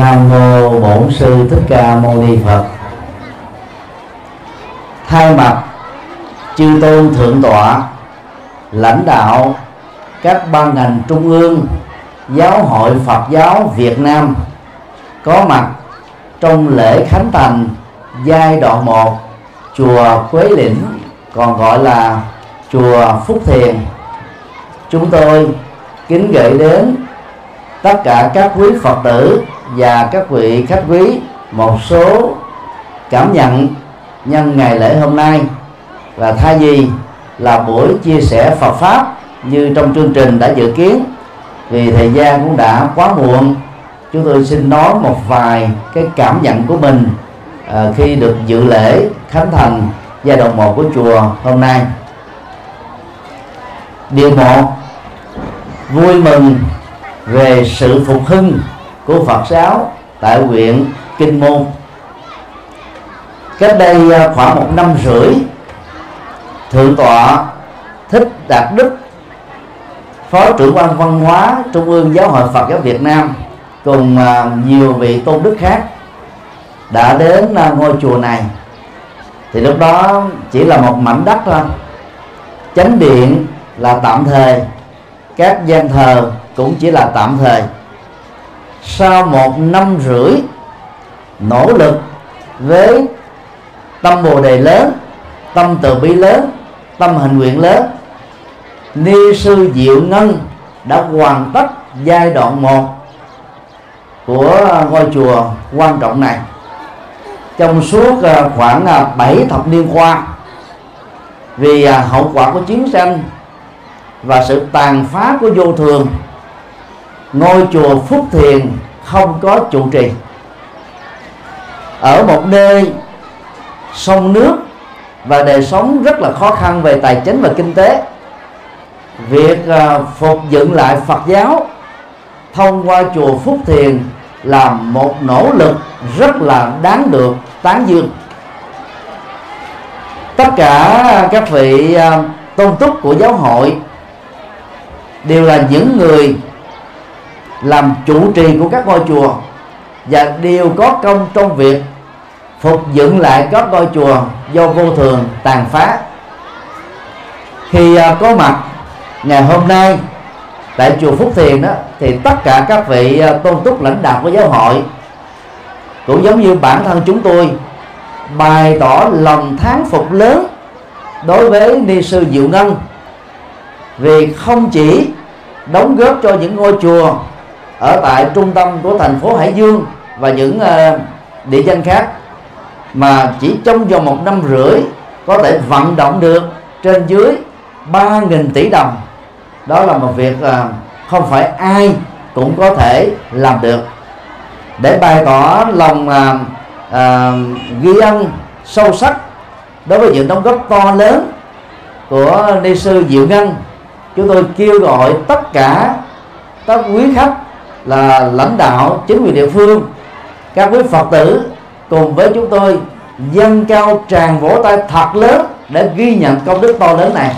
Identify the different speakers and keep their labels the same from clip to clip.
Speaker 1: nam mô bổn sư thích ca mâu ni phật. Thay mặt chư tôn thượng tọa, lãnh đạo các ban ngành trung ương, giáo hội phật giáo việt nam, có mặt trong lễ khánh thành giai đoạn 1 chùa Quế Lĩnh, còn gọi là chùa Phúc Thiền. Chúng tôi kính gửi đến tất cả các quý Phật tử và các vị khách quý một số cảm nhận nhân ngày lễ hôm nay. Và thay vì là buổi chia sẻ Phật pháp như trong chương trình đã dự kiến vì thời gian cũng đã quá muộn chúng tôi xin nói một vài cái cảm nhận của mình à, khi được dự lễ khánh thành giai đoạn 1 của chùa hôm nay. Điều một vui mừng về sự phục hưng của Phật giáo tại huyện Kinh Môn. Cách đây à, khoảng một năm rưỡi, thượng tọa thích đạt đức, phó trưởng ban văn hóa trung ương giáo hội Phật giáo Việt Nam cùng à, nhiều vị tôn đức khác đã đến à, ngôi chùa này. Thì lúc đó chỉ là một mảnh đất thôi. Chánh điện là tạm thời, các gian thờ cũng chỉ là tạm thời sau một năm rưỡi nỗ lực với tâm bồ đề lớn, tâm từ bi lớn, tâm hành nguyện lớn, ni sư diệu ngân đã hoàn tất giai đoạn 1 của ngôi chùa quan trọng này. Trong suốt à, khoảng à, 7 thập niên qua, vì à, hậu quả của chiến tranh và sự tàn phá của vô thường ngôi chùa Phúc Thiền không có trụ trì. Ở một nơi sông nước và đời sống rất là khó khăn về tài chính và kinh tế. Việc à, phục dựng lại Phật giáo thông qua chùa Phúc Thiền là một nỗ lực rất là đáng được tán dương. Tất cả các vị à, tôn túc của giáo hội đều là những người làm chủ trì của các ngôi chùa và đều có công trong việc phục dựng lại các ngôi chùa do vô thường tàn phá. Khi à, có mặt ngày hôm nay tại chùa Phúc Thiền đó, thì tất cả các vị à, tôn túc lãnh đạo của giáo hội cũng giống như bản thân chúng tôi bày tỏ lòng thán phục lớn đối với ni sư Diệu Ngân vì không chỉ đóng góp cho những ngôi chùa ở tại trung tâm của thành phố Hải Dương và những ờ, địa danh khác mà chỉ trong vòng một năm rưỡi có thể vận động được trên dưới 3.000 tỷ đồng. Đó là một việc ờ, không phải ai cũng có thể làm được. Để bày tỏ lòng à, à, ghi ân sâu sắc đối với những đóng góp to lớn của ni sư diệu ngân chúng tôi kêu gọi tất cả các quý khách là lãnh đạo chính quyền địa phương. Các quý phật tử cùng với chúng tôi dâng cao tràng vỗ tay thật lớn để ghi nhận công đức to lớn này.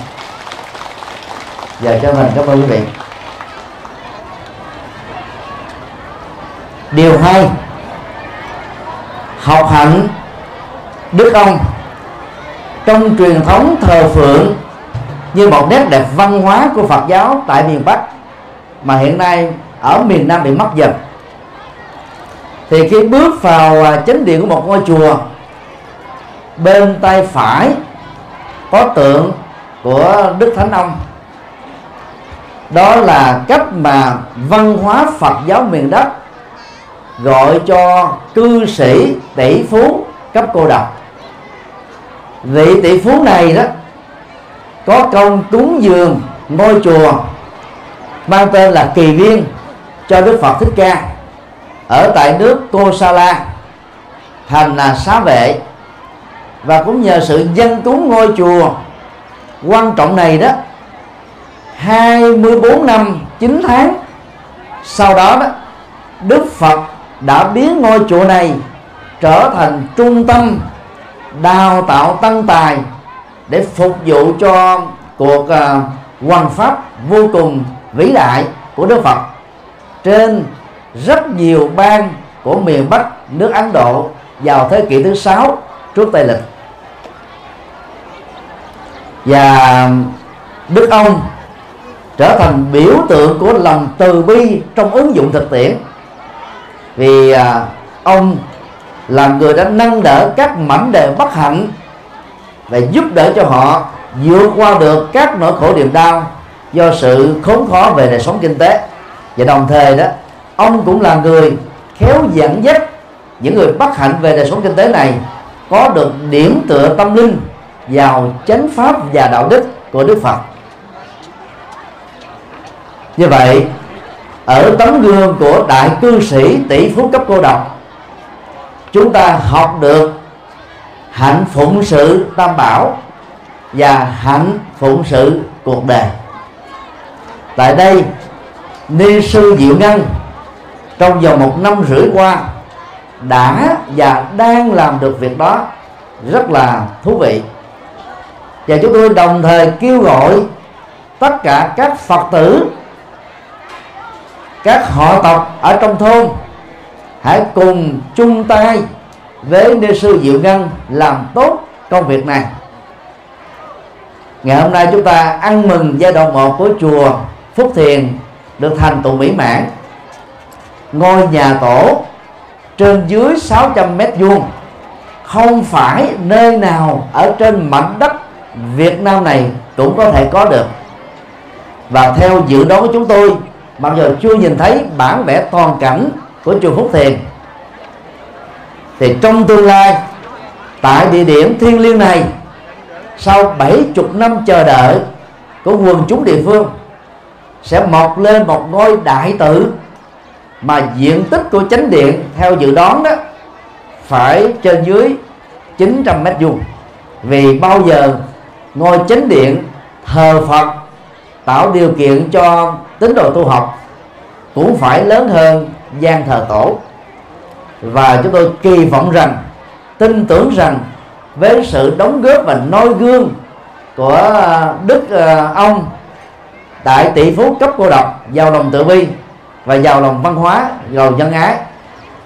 Speaker 1: Giờ cho mình cảm ơn quý vị. Điều hai, học hạnh đức ông. Trong truyền thống thờ phượng như một nét đẹp văn hóa của Phật giáo tại miền Bắc, mà hiện nay ở miền Nam bị mất dần. Thì khi bước vào à, chánh điện của một ngôi chùa, bên tay phải có tượng của Đức Thánh Ông. Đó là cách mà văn hóa Phật giáo miền đất gọi cho cư sĩ tỷ phú cấp cô độc. Vị tỷ phú này đó có công cúng dường ngôi chùa mang tên là kỳ viên cho đức phật thích ca. Ở tại nước kosala thành là xá vệ. Và cũng nhờ sự dân tú ngôi chùa quan trọng này đó 24 năm 9 tháng sau đó đó đức phật đã biến ngôi chùa này trở thành trung tâm đào tạo tăng tài để phục vụ cho cuộc uh, pháp vô cùng vĩ đại của Đức Phật trên rất nhiều bang của miền Bắc nước Ấn Độ vào thế kỷ thứ sáu trước Tây lịch. Và Đức ông trở thành biểu tượng của lòng từ bi trong ứng dụng thực tiễn. Vì à, ông là người đã nâng đỡ các mảnh đề bất hạnh và giúp đỡ cho họ vượt qua được các nỗi khổ niềm đau do sự khốn khó về đời sống kinh tế và đồng thời đó, ông cũng là người khéo dẫn dắt những người bất hạnh về đời sống kinh tế này, có được điểm tựa tâm linh vào chánh pháp và đạo đức của Đức Phật. Như vậy, ở tấm gương của đại cư sĩ tỷ phú cấp cô độc, chúng ta học được hạnh phụng sự tam bảo và hạnh phụng sự cuộc đời. Tại đây ni sư diệu ngân, trong vòng một năm rưỡi qua, đã và đang làm được việc đó. Rất là thú vị. Và chúng tôi đồng thời kêu gọi tất cả các phật tử, các họ tộc ở trong thôn, hãy cùng chung tay với ni sư diệu ngân làm tốt công việc này. Ngày hôm nay chúng ta ăn mừng giai đoạn 1 của chùa Phúc Thiền được thành tựu mỹ mãn. Ngôi nhà tổ trên dưới 600 mét vuông. Không phải nơi nào ở trên mảnh đất Việt Nam này cũng có thể có được. Và theo dự đoán của chúng tôi, mặc dù chưa nhìn thấy bản vẽ toàn cảnh của chùa Phúc Thiền, thì trong tương lai, tại địa điểm thiêng liêng này, sau 70 năm chờ đợi của quần chúng địa phương sẽ mọc lên một ngôi đại tự mà diện tích của chánh điện theo dự đoán đó phải trên dưới 900 mét vuông. Vì bao giờ ngôi chánh điện thờ Phật tạo điều kiện cho tín đồ tu học cũng phải lớn hơn gian thờ tổ. Và chúng tôi kỳ vọng rằng, tin tưởng rằng với sự đóng góp và noi gương của đức ờ, ông đại tỷ phú cấp cô độc giàu lòng tự bi và giàu lòng văn hóa giàu nhân ái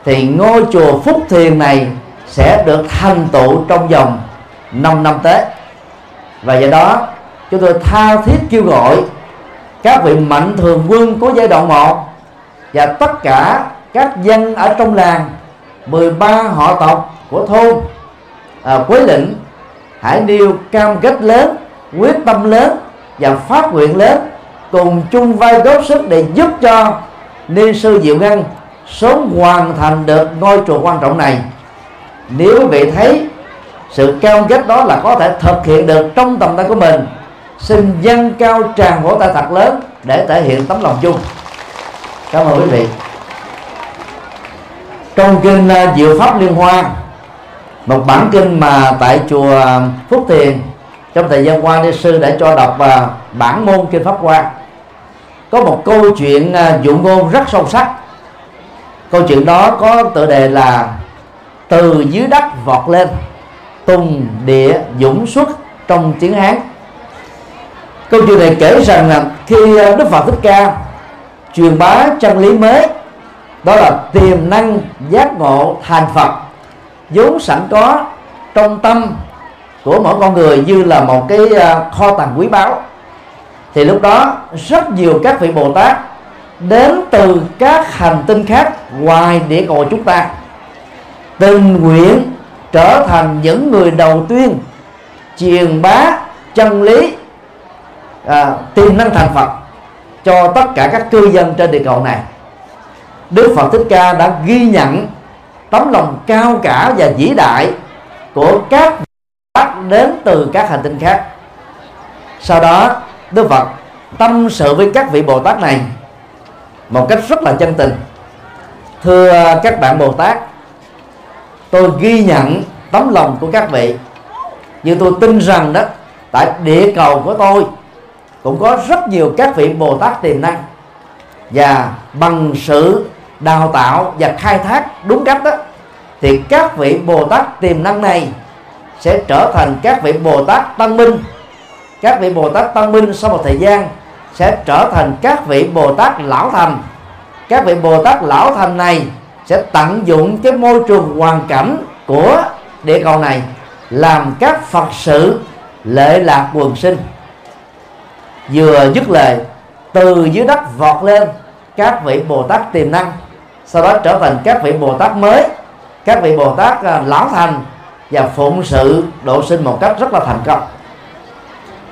Speaker 1: thì ngôi chùa Phúc Thiền này sẽ được thành tựu trong vòng 5 năm tới. Và do đó chúng tôi tha thiết kêu gọi các vị mạnh thường quân của giai đoạn 1 và tất cả các dân ở trong làng 13 họ tộc của thôn à, quế lĩnh hãy nêu cam kết lớn quyết tâm lớn và phát nguyện lớn cùng chung vai góp sức để giúp cho ni sư diệu ngân sớm hoàn thành được ngôi chùa quan trọng này. Nếu quý vị thấy sự cao kết đó là có thể thực hiện được trong tầm tay của mình, xin dâng cao tràng vỗ tay thật lớn để thể hiện tấm lòng chung. Cảm ơn quý vị. Trong kinh à, diệu pháp liên hoa, một bản kinh mà tại chùa phúc thiền trong thời gian qua ni sư đã cho đọc uh, bản môn kinh pháp hoa. Có một câu chuyện à, uh, dụ ngôn rất sâu sắc. Câu chuyện đó có tựa đề là từ dưới đất vọt lên tùng địa dũng xuất trong tiếng hán. Câu chuyện này kể rằng là khi à, đức phật thích ca truyền bá chân lý mới đó là tiềm năng giác ngộ thành phật vốn sẵn có trong tâm của mỗi con người như là một cái ờ, kho tàng quý báu. Thì lúc đó rất nhiều các vị bồ tát đến từ các hành tinh khác ngoài địa cầu chúng ta tình nguyện trở thành những người đầu tiên truyền bá chân lý à, tiềm năng thành phật cho tất cả các cư dân trên địa cầu này. Đức phật thích ca đã ghi nhận tấm lòng cao cả và vĩ đại của các bác đến từ các hành tinh khác. Sau đó, đức phật tâm sự với các vị bồ tát này một cách rất là chân tình. Thưa các bạn bồ tát, tôi ghi nhận tấm lòng của các vị. Nhưng tôi tin rằng đó, tại địa cầu của tôi cũng có rất nhiều các vị bồ tát tiềm năng. Và bằng sự đào tạo và khai thác đúng cách đó, thì các vị bồ tát tiềm năng này sẽ trở thành các vị bồ tát tăng minh. Các vị bồ tát tăng minh sau một thời gian sẽ trở thành các vị bồ tát lão thành. Các vị bồ tát lão thành này sẽ tận dụng cái môi trường hoàn cảnh của địa cầu này làm các phật sự lệ lạc quần sinh. Vừa dứt lời, từ dưới đất vọt lên các vị bồ tát tiềm năng, sau đó trở thành các vị bồ tát mới, các vị bồ tát à, lão thành và phụng sự độ sinh một cách rất là thành công.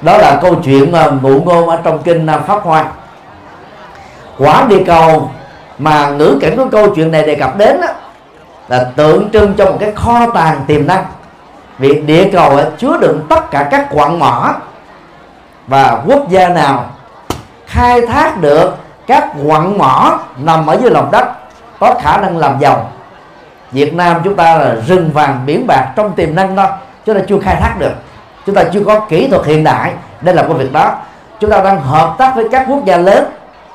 Speaker 1: Đó là câu chuyện mà ngụ ngôn ở trong kinh pháp hoa. Quả địa cầu mà ngữ cảnh của câu chuyện này đề cập đến đó, là tượng trưng cho một cái kho tàng tiềm năng. Vì địa cầu chứa đựng tất cả các quặng mỏ và quốc gia nào khai thác được các quặng mỏ nằm ở dưới lòng đất có khả năng làm giàu. Việt Nam chúng ta là rừng vàng biển bạc trong tiềm năng đó chúng ta chưa khai thác được. Chúng ta chưa có kỹ thuật hiện đại để làm công việc đó. Chúng ta đang hợp tác với các quốc gia lớn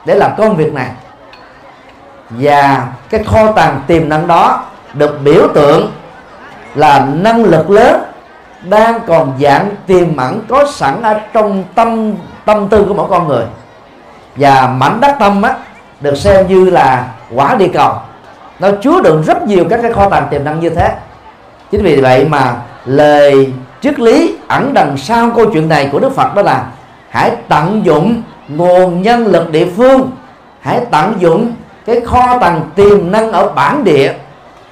Speaker 1: để làm công việc này. Và cái kho tàng tiềm năng đó được biểu tượng là năng lực lớn đang còn dạng tiềm ẩn có sẵn ở trong tâm tâm tư của mỗi con người. Và mảnh đất tâm á, được xem như là quả địa cầu nó chứa đựng rất nhiều các cái kho tàng tiềm năng như thế. Chính vì vậy mà lời triết lý ẩn đằng sau câu chuyện này của đức phật đó là hãy tận dụng nguồn nhân lực địa phương, hãy tận dụng cái kho tàng tiềm năng ở bản địa.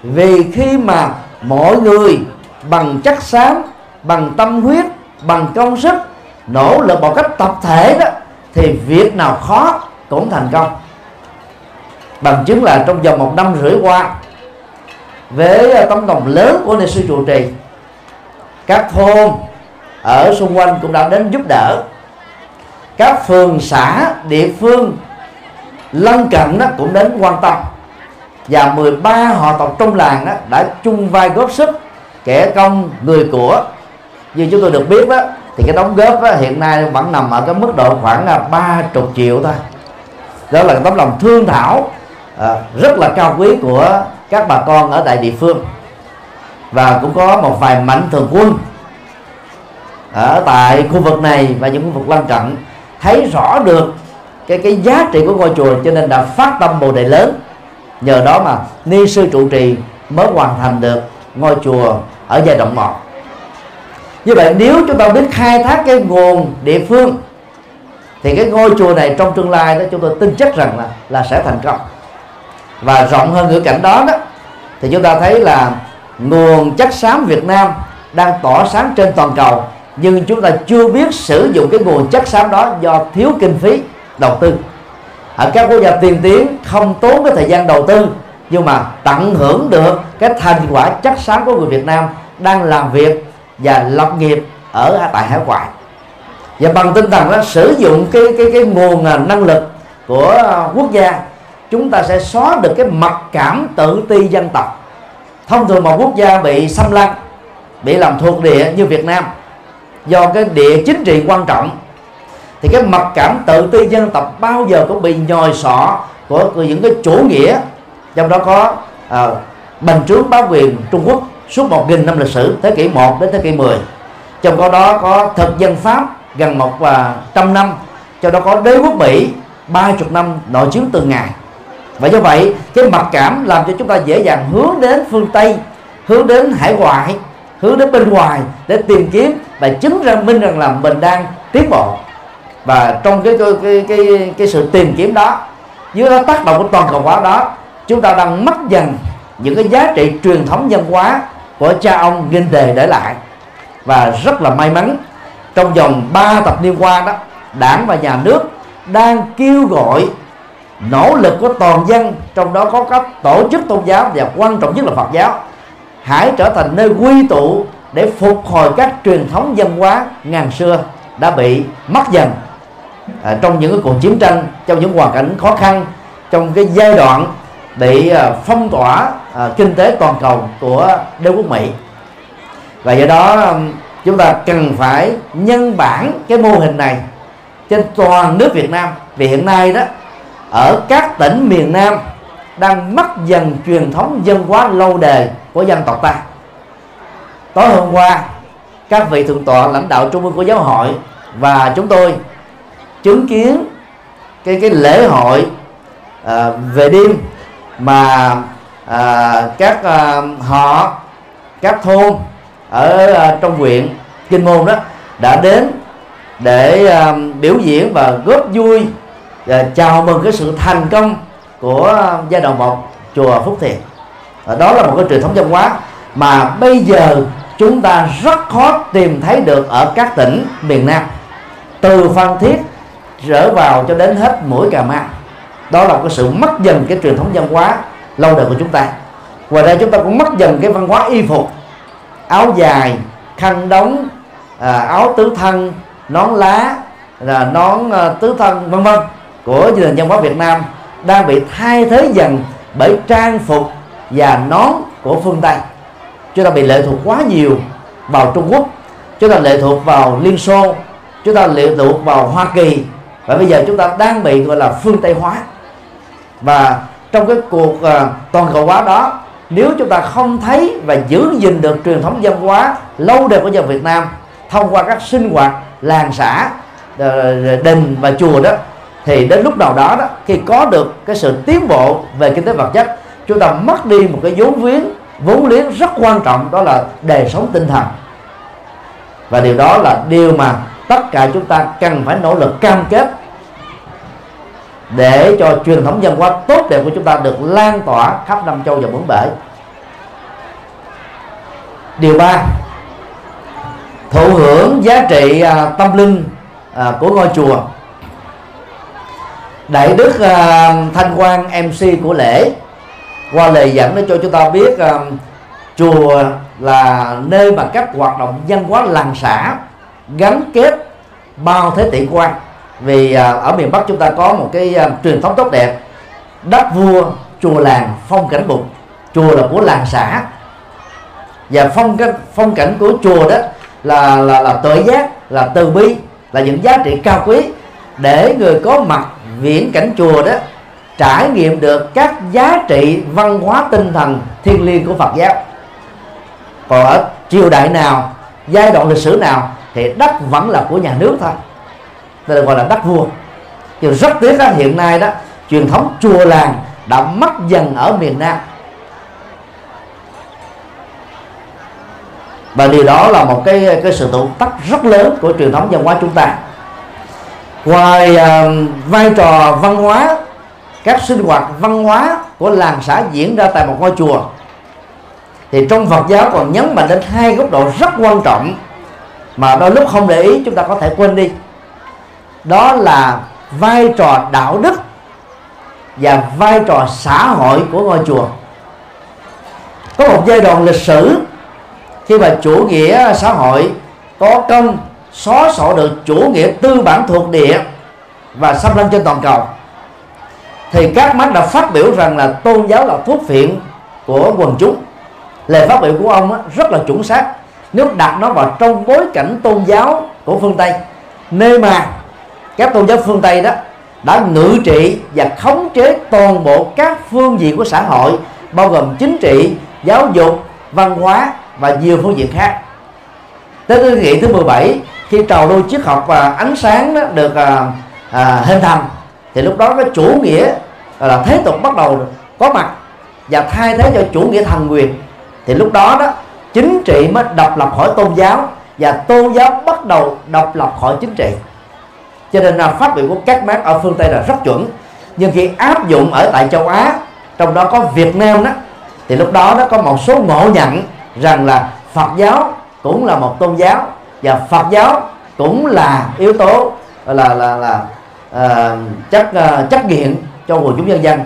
Speaker 1: Vì khi mà mọi người bằng chất xám, bằng tâm huyết, bằng công sức nỗ lực một cách tập thể đó, thì việc nào khó cũng thành công bằng chứng là trong vòng một năm rưỡi qua với ờ, tấm lòng lớn của ni sư trụ trì các thôn ở xung quanh cũng đã đến giúp đỡ. Các phường xã địa phương lân cận đó cũng đến quan tâm. Và 13 họ tộc trong làng đó đã chung vai góp sức kẻ công người của. Như chúng tôi được biết đó thì cái đóng góp đó, hiện nay vẫn nằm ở cái mức độ khoảng là ba chục triệu thôi. Đó là tấm lòng thương thảo à, rất là cao quý của các bà con ở tại địa phương. Và cũng có một vài mạnh thường quân ở tại khu vực này và những khu vực lân cận thấy rõ được cái cái giá trị của ngôi chùa cho nên đã phát tâm bồ đề lớn. Nhờ đó mà ni sư trụ trì mới hoàn thành được ngôi chùa ở giai đoạn một. Như vậy nếu chúng ta biết khai thác cái nguồn địa phương thì cái ngôi chùa này trong tương lai đó chúng tôi tin chắc rằng là là sẽ thành công và rộng hơn ngữ cảnh đó đó, thì chúng ta thấy là nguồn chất xám Việt Nam đang tỏ sáng trên toàn cầu, nhưng chúng ta chưa biết sử dụng cái nguồn chất xám đó do thiếu kinh phí đầu tư. Ở các quốc gia tiên tiến, không tốn cái thời gian đầu tư, nhưng mà tận hưởng được cái thành quả chất xám của người Việt Nam đang làm việc và lập nghiệp ở tại hải ngoại. Và bằng tinh thần đó, sử dụng cái cái cái nguồn à, năng lực của à, quốc gia chúng ta sẽ xóa được cái mặc cảm tự ti dân tộc. Thông thường một quốc gia bị xâm lăng bị làm thuộc địa như Việt Nam do cái địa chính trị quan trọng thì cái mặc cảm tự ti dân tộc bao giờ cũng bị nhòi sọ của, của những cái chủ nghĩa trong đó có à, bành trướng bá quyền Trung Quốc suốt một nghìn năm lịch sử thế kỷ 1 đến thế kỷ 10 trong đó đó có thực dân Pháp gần một và trăm năm trong đó có đế quốc Mỹ ba chục năm nội chiến từng ngày và do vậy cái mặc cảm làm cho chúng ta dễ dàng hướng đến phương Tây hướng đến hải ngoại hướng đến bên ngoài để tìm kiếm và chứng ra minh rằng là mình đang tiến bộ. Và trong cái cái cái cái, cái sự tìm kiếm đó dưới đó tác động của toàn cầu hóa đó chúng ta đang mất dần những cái giá trị truyền thống văn hóa của cha ông nghìn đề để lại. Và rất là may mắn trong vòng 3 thập niên qua đó đảng và nhà nước đang kêu gọi nỗ lực của toàn dân trong đó có các tổ chức tôn giáo và quan trọng nhất là Phật giáo hãy trở thành nơi quy tụ để phục hồi các truyền thống văn hóa ngàn xưa đã bị mất dần. À, trong những cái cuộc chiến tranh trong những hoàn cảnh khó khăn trong cái giai đoạn bị à, phong tỏa à, kinh tế toàn cầu của đế quốc Mỹ. Và do đó chúng ta cần phải nhân bản cái mô hình này trên toàn nước Việt Nam. Vì hiện nay đó ở các tỉnh miền Nam đang mất dần truyền thống dân hóa lâu đời của dân tộc ta. Tối hôm qua các vị thượng tọa lãnh đạo trung ương của giáo hội và chúng tôi chứng kiến cái cái lễ hội à, về đêm mà à, các à, họ các thôn ở à, trong huyện kinh môn đó đã đến để à, biểu diễn và góp vui và chào mừng cái sự thành công của giai đoạn một chùa Phúc Thiện. và đó là một cái truyền thống văn hóa mà bây giờ chúng ta rất khó tìm thấy được ở các tỉnh miền Nam. Từ Phan Thiết trở vào cho đến hết mũi Cà Mau. Đó là cái sự mất dần cái truyền thống văn hóa lâu đời của chúng ta. Ngoài ra chúng ta cũng mất dần cái văn hóa y phục. Áo dài khăn đóng à, áo tứ thân nón lá là nón à, tứ thân vân vân của nền văn hóa Việt Nam đang bị thay thế dần bởi trang phục và nón của phương Tây. Chúng ta bị lệ thuộc quá nhiều vào Trung Quốc chúng ta lệ thuộc vào Liên Xô chúng ta lệ thuộc vào Hoa Kỳ và bây giờ chúng ta đang bị gọi là phương Tây hóa. Và trong cái cuộc uh, toàn cầu hóa đó nếu chúng ta không thấy và giữ gìn được truyền thống văn hóa lâu đời của dân Việt Nam thông qua các sinh hoạt làng xã đình và chùa đó thì đến lúc nào đó đó khi có được cái sự tiến bộ về kinh tế vật chất chúng ta mất đi một cái vốn viếng vốn liếng rất quan trọng đó là đời sống tinh thần. Và điều đó là điều mà tất cả chúng ta cần phải nỗ lực cam kết để cho truyền thống văn hóa tốt đẹp của chúng ta được lan tỏa khắp năm châu và bốn bể. Điều ba thụ hưởng giá trị à, tâm linh à, của ngôi chùa đại đức uh, thanh quan mc của lễ. Qua lời dẫn để cho chúng ta biết uh, chùa là nơi mà các hoạt động văn hóa làng xã gắn kết bao thế tỷ quan. Vì uh, ở miền Bắc chúng ta có một cái uh, truyền thống tốt đẹp đất vua chùa làng phong cảnh bụng chùa là của làng xã và phong cái phong cảnh của chùa đó là là là tự giác là từ bi là những giá trị cao quý để người có mặt viễn cảnh chùa đó trải nghiệm được các giá trị văn hóa tinh thần thiêng liêng của Phật giáo. Còn ở triều đại nào giai đoạn lịch sử nào thì đất vẫn là của nhà nước thôi. Đây là gọi là đất vua. Nhưng rất tiếc đó, hiện nay đó truyền thống chùa làng đã mất dần ở miền Nam. Và điều đó là một cái cái sự tụ tắc rất lớn của truyền thống văn hóa chúng ta ngoài uh, vai trò văn hóa các sinh hoạt văn hóa của làng xã diễn ra tại một ngôi chùa thì trong Phật giáo còn nhấn mạnh đến hai góc độ rất quan trọng mà đôi lúc không để ý chúng ta có thể quên đi. Đó là vai trò đạo đức và vai trò xã hội của ngôi chùa. Có một giai đoạn lịch sử khi mà chủ nghĩa xã hội có công xóa sổ được chủ nghĩa tư bản thuộc địa và xâm lăng trên toàn cầu. Thì các mắt đã phát biểu rằng là tôn giáo là thuốc phiện của quần chúng. Lời phát biểu của ông rất là chuẩn xác. Nếu đặt nó vào trong bối cảnh tôn giáo của phương tây, nơi mà các tôn giáo phương tây đó đã ngự trị và khống chế toàn bộ các phương diện của xã hội, bao gồm chính trị, giáo dục, văn hóa và nhiều phương diện khác. Tới thế kỷ thứ 17 khi trào lưu triết học và ánh sáng đó được à, à, hình thành thì lúc đó cái chủ nghĩa là thế tục bắt đầu có mặt và thay thế cho chủ nghĩa thần quyền. Thì lúc đó đó chính trị mới độc lập khỏi tôn giáo và tôn giáo bắt đầu độc lập khỏi chính trị. Cho nên là phát biểu của các mác ở phương tây là rất chuẩn. Nhưng khi áp dụng ở tại châu á trong đó có việt nam đó thì lúc đó nó có một số ngộ nhận rằng là phật giáo cũng là một tôn giáo và phật giáo cũng là yếu tố là là là uh, chất uh, chất nghiện cho quần chúng nhân dân.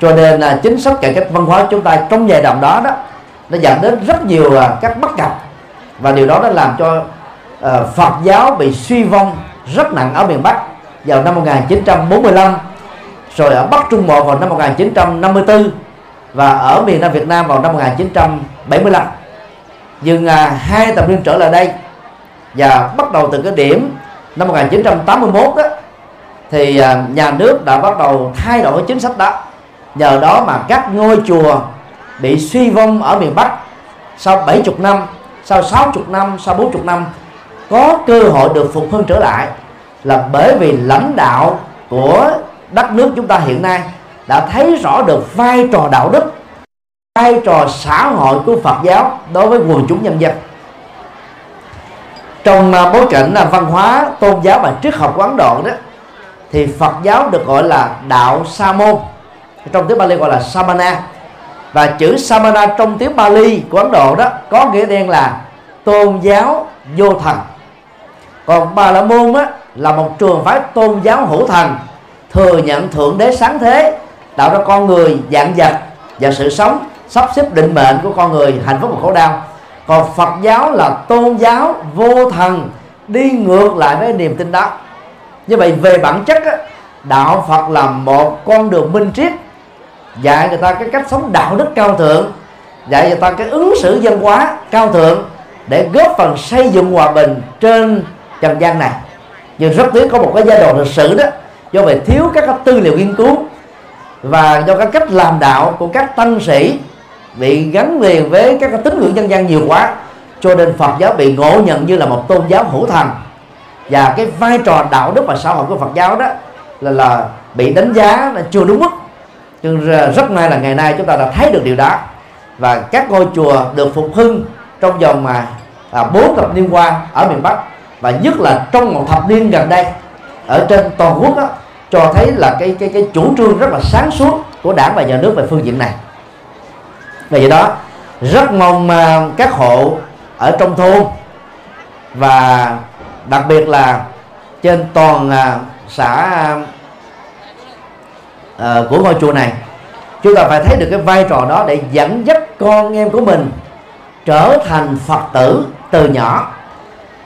Speaker 1: Cho nên là chính sách cải cách văn hóa chúng ta trong giai đoạn đó đó nó dẫn đến rất nhiều uh, các bất cập. Và điều đó đã làm cho uh, Phật giáo bị suy vong rất nặng ở miền Bắc vào năm 1945 rồi ở Bắc Trung Bộ vào năm 1954 và ở miền Nam Việt Nam vào năm 1975 nhưng à, hai thập niên trở lại đây và bắt đầu từ cái điểm năm 1981 đó thì à, nhà nước đã bắt đầu thay đổi chính sách đó. Nhờ đó mà các ngôi chùa bị suy vong ở miền Bắc sau 70 năm, sau 60 năm, sau 40 năm, có cơ hội được phục hưng trở lại là bởi vì lãnh đạo của đất nước chúng ta hiện nay đã thấy rõ được vai trò đạo đức, vai trò xã hội của Phật giáo đối với quần chúng nhân dân trong à, bối cảnh là văn hóa tôn giáo và triết học của Ấn Độ đó thì Phật giáo được gọi là đạo sa môn. Trong tiếng Bali gọi là Samana. Và chữ Samana trong tiếng Bali của Ấn Độ đó có nghĩa đen là tôn giáo vô thần. Còn Bà La Môn á, là một trường phái tôn giáo hữu thần thừa nhận thượng đế sáng thế tạo ra con người dạng vật và sự sống sắp xếp định mệnh của con người hạnh phúc và khổ đau còn Phật giáo là tôn giáo vô thần đi ngược lại với niềm tin đó. Như vậy về bản chất á, đạo Phật là một con đường minh triết dạy người ta cái cách sống đạo đức cao thượng dạy người ta cái ứng xử dân hóa cao thượng để góp phần xây dựng hòa bình trên trần gian này. Nhưng rất tiếc có một cái giai đoạn lịch sử đó do về thiếu các tư liệu nghiên cứu và do các cách làm đạo của các tăng sĩ bị gắn liền với các tín ngưỡng dân gian nhiều quá cho nên Phật giáo bị ngộ nhận như là một tôn giáo hữu thần. Và cái vai trò đạo đức và xã hội của Phật giáo đó là là bị đánh giá là chưa đúng mức. Nhưng rất may là ngày nay chúng ta đã thấy được điều đó. Và các ngôi chùa được phục hưng trong vòng mà à, bốn thập niên qua ở miền Bắc và nhất là trong một thập niên gần đây ở trên toàn quốc đó, cho thấy là cái cái cái chủ trương rất là sáng suốt của đảng và nhà nước về phương diện này vì vậy đó rất mong à, các hộ ở trong thôn và đặc biệt là trên toàn à, xã à, của ngôi chùa này chúng ta phải thấy được cái vai trò đó để dẫn dắt con em của mình trở thành phật tử từ nhỏ.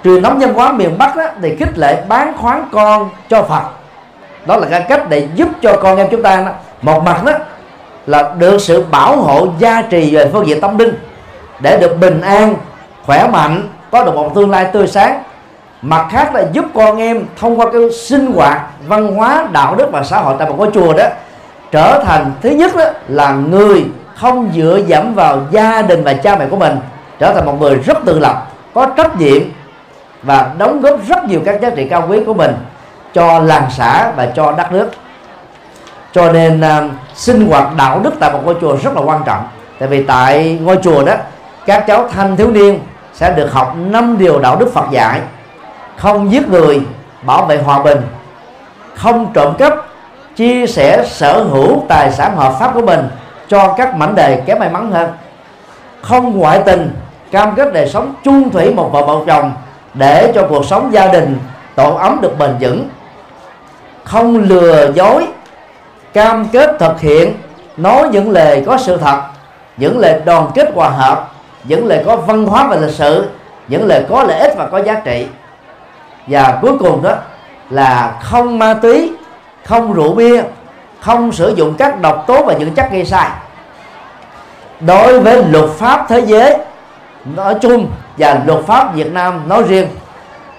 Speaker 1: Truyền thống văn hóa miền bắc đó, thì khích lệ bán khoán con cho phật. Đó là cái cách để giúp cho con em chúng ta đó, một mặt đó là được sự bảo hộ gia trì về phương diện tâm linh, để được bình an, khỏe mạnh, có được một tương lai tươi sáng. Mặt khác là giúp con em thông qua cái sinh hoạt, văn hóa, đạo đức và xã hội tại một ngôi chùa đó, trở thành, thứ nhất đó là người không dựa dẫm vào gia đình và cha mẹ của mình, trở thành một người rất tự lập, có trách nhiệm và đóng góp rất nhiều các giá trị cao quý của mình cho làng xã và cho đất nước cho nên uh, sinh hoạt đạo đức tại một ngôi chùa rất là quan trọng. Tại vì tại ngôi chùa đó các cháu thanh thiếu niên sẽ được học năm điều đạo đức Phật dạy. Không giết người bảo vệ hòa bình. Không trộm cắp chia sẻ sở hữu tài sản hợp pháp của mình cho các mảnh đề kém may mắn hơn. Không ngoại tình cam kết đời sống chung thủy một vợ một chồng để cho cuộc sống gia đình tổ ấm được bền vững. Không lừa dối cam kết thực hiện, nói những lời có sự thật, những lời đoàn kết hòa hợp, những lời có văn hóa và lịch sử, những lời có lợi ích và có giá trị. Và cuối cùng đó là không ma túy, không rượu bia, không sử dụng các độc tố và những chất gây sai. Đối với luật pháp thế giới nói chung và luật pháp Việt Nam nói riêng,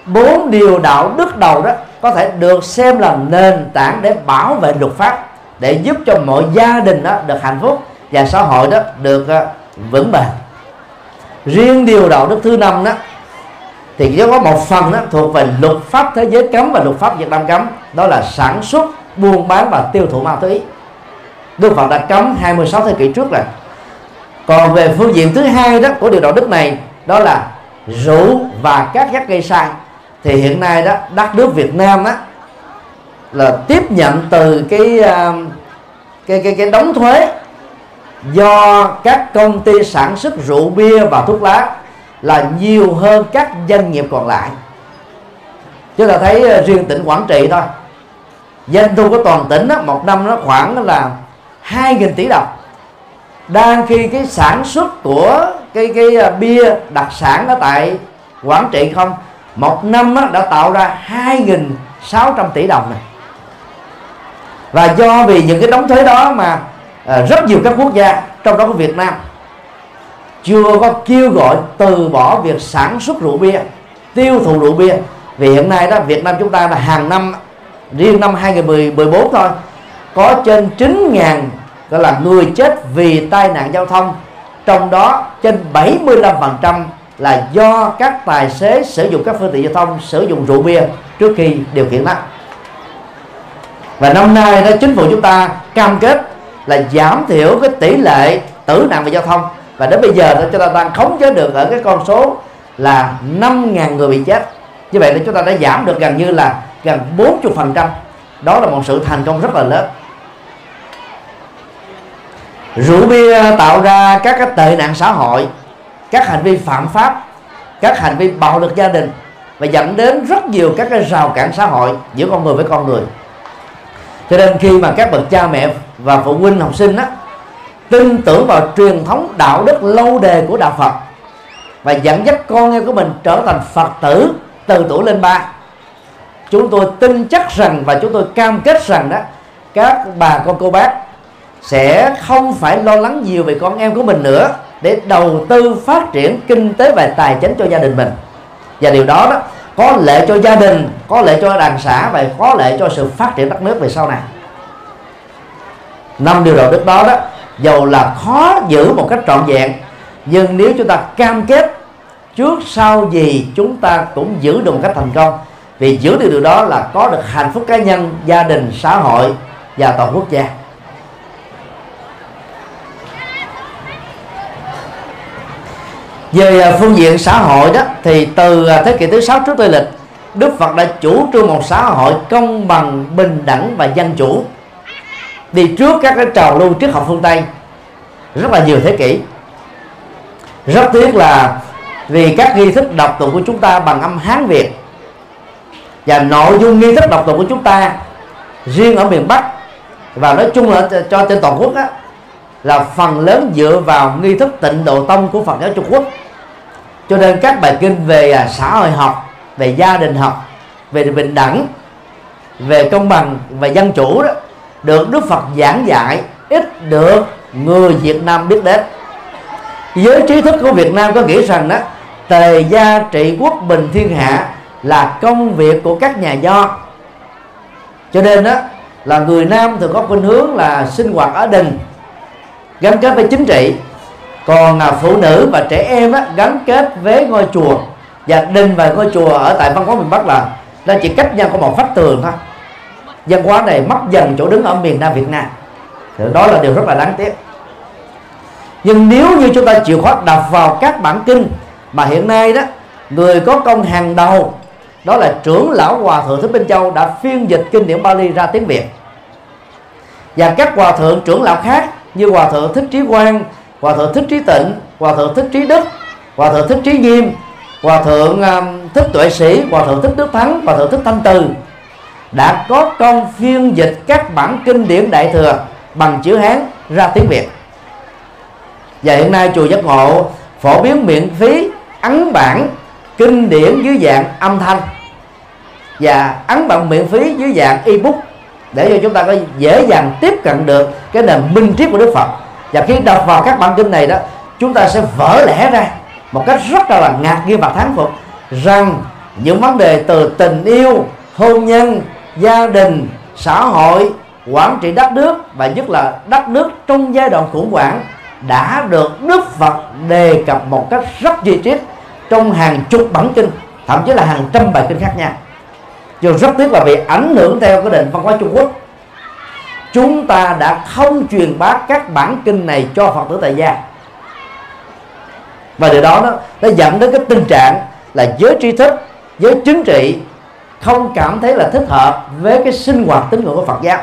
Speaker 1: bốn điều đạo đức đầu đó có thể được xem là nền tảng để bảo vệ luật pháp để giúp cho mọi gia đình đó được hạnh phúc và xã hội đó được ờ, vững bền. Riêng điều đạo đức thứ năm đó, thì chỉ có một phần đó thuộc về luật pháp thế giới cấm và luật pháp Việt Nam cấm, đó là sản xuất, buôn bán và tiêu thụ ma túy. Đức Phật đã cấm 26 thế kỷ trước rồi. Còn về phương diện thứ hai đó của điều đạo đức này, đó là rượu và các chất gây sai thì hiện nay đó, đất nước Việt Nam đó là tiếp nhận từ cái um, cái cái cái đóng thuế do các công ty sản xuất rượu bia và thuốc lá là nhiều hơn các doanh nghiệp còn lại. Chúng ta thấy uh, riêng tỉnh Quảng Trị thôi. Doanh thu của toàn tỉnh đó, một năm nó khoảng là 2.000 tỷ đồng. Đang khi cái sản xuất của cái cái uh, bia đặc sản ở tại Quảng Trị không một năm đã tạo ra 2.600 tỷ đồng này và do vì những cái đóng thuế đó mà à, rất nhiều các quốc gia trong đó có Việt Nam chưa có kêu gọi từ bỏ việc sản xuất rượu bia tiêu thụ rượu bia. Vì hiện nay đó Việt Nam chúng ta là hàng năm riêng năm 2014 thôi có trên 9.000 gọi là người chết vì tai nạn giao thông. Trong đó trên 75% là do các tài xế sử dụng các phương tiện giao thông sử dụng rượu bia trước khi điều khiển nó và năm nay đó, chính phủ chúng ta cam kết là giảm thiểu cái tỷ lệ tử nạn về giao thông. Và đến bây giờ đó, chúng ta đang khống chế được ở cái con số là 5.000 người bị chết. Như vậy thì chúng ta đã giảm được gần như là gần 40 phần trăm. Đó là một sự thành công rất là lớn. Rượu bia tạo ra các cái tệ nạn xã hội, các hành vi phạm pháp, các hành vi bạo lực gia đình và dẫn đến rất nhiều các cái rào cản xã hội giữa con người với con người cho nên khi mà các bậc cha mẹ và phụ huynh học sinh á, tin tưởng vào truyền thống đạo đức lâu đề của đạo Phật và dẫn dắt con em của mình trở thành Phật tử từ tuổi lên ba, chúng tôi tin chắc rằng và chúng tôi cam kết rằng đó, các bà con cô bác sẽ không phải lo lắng nhiều về con em của mình nữa để đầu tư phát triển kinh tế và tài chính cho gia đình mình. Và điều đó đó có lợi cho gia đình, có lợi cho đàn xã và có lợi cho sự phát triển đất nước về sau này. Năm điều đạo đức đó đó, dầu là khó giữ một cách trọn vẹn, nhưng nếu chúng ta cam kết trước sau gì chúng ta cũng giữ được một cách thành công, vì giữ được điều đó là có được hạnh phúc cá nhân, gia đình, xã hội và toàn quốc gia. Về à, phương diện xã hội đó thì từ à, thế kỷ thứ sáu trước tây lịch Đức Phật đã chủ trương một xã hội công bằng bình đẳng và dân chủ. Đi trước các cái trào lưu triết học phương Tây rất là nhiều thế kỷ. Rất tiếc là vì các nghi thức đọc tụng của chúng ta bằng âm Hán Việt và nội dung nghi thức đọc tụng của chúng ta riêng ở miền Bắc và nói chung là cho trên toàn quốc đó, là phần lớn dựa vào nghi thức tịnh độ tông của Phật giáo Trung Quốc cho nên các bài kinh về à, xã hội học, về gia đình học, về bình đẳng, về công bằng và dân chủ đó, được Đức Phật giảng dạy, ít được người Việt Nam biết đến. Giới trí thức của Việt Nam có nghĩ rằng đó, tề gia trị quốc bình thiên hạ là công việc của các nhà do. Cho nên đó, là người nam thường có khuynh hướng là sinh hoạt ở đình, gắn kết với chính trị còn à, phụ nữ và trẻ em á, gắn kết với ngôi chùa. Gia đình và ngôi chùa ở tại văn hóa miền bắc là nó chỉ cách nhau có một vách tường thôi. Văn hóa này mất dần chỗ đứng ở miền nam việt nam. Thì đó là điều rất là đáng tiếc. Nhưng nếu như chúng ta chịu khó đọc vào các bản kinh mà hiện nay đó người có công hàng đầu đó là trưởng lão hòa thượng thích minh châu đã phiên dịch kinh điển Bali ra tiếng Việt. Và các hòa thượng trưởng lão khác như hòa thượng thích trí quang hòa thượng thích trí tịnh hòa thượng thích trí đức hòa thượng thích trí nghiêm hòa thượng um, thích tuệ sĩ hòa thượng thích đức thắng hòa thượng thích thanh từ đã có công phiên dịch các bản kinh điển đại thừa bằng chữ hán ra tiếng việt. Và hiện nay chùa giác ngộ phổ biến miễn phí ấn bản kinh điển dưới dạng âm thanh và ấn bản miễn phí dưới dạng ebook để cho chúng ta có dễ dàng tiếp cận được cái nền minh triết của Đức Phật và khi đọc vào các bản kinh này đó, chúng ta sẽ vỡ lẽ ra một cách rất là ngạc nhiên và thán phục rằng những vấn đề từ tình yêu, hôn nhân, gia đình, xã hội, quản trị đất nước và nhất là đất nước trong giai đoạn khủng hoảng đã được Đức Phật đề cập một cách rất chi tiết trong hàng chục bản kinh, thậm chí là hàng trăm bài kinh khác nhau. Nhưng rất tiếc là bị ảnh hưởng theo cái nền văn hóa Trung Quốc chúng ta đã không truyền bá các bản kinh này cho Phật tử tại gia. Và điều đó nó, nó dẫn đến cái tình trạng là giới tri thức giới chính trị không cảm thấy là thích hợp với cái sinh hoạt tín ngưỡng của Phật giáo.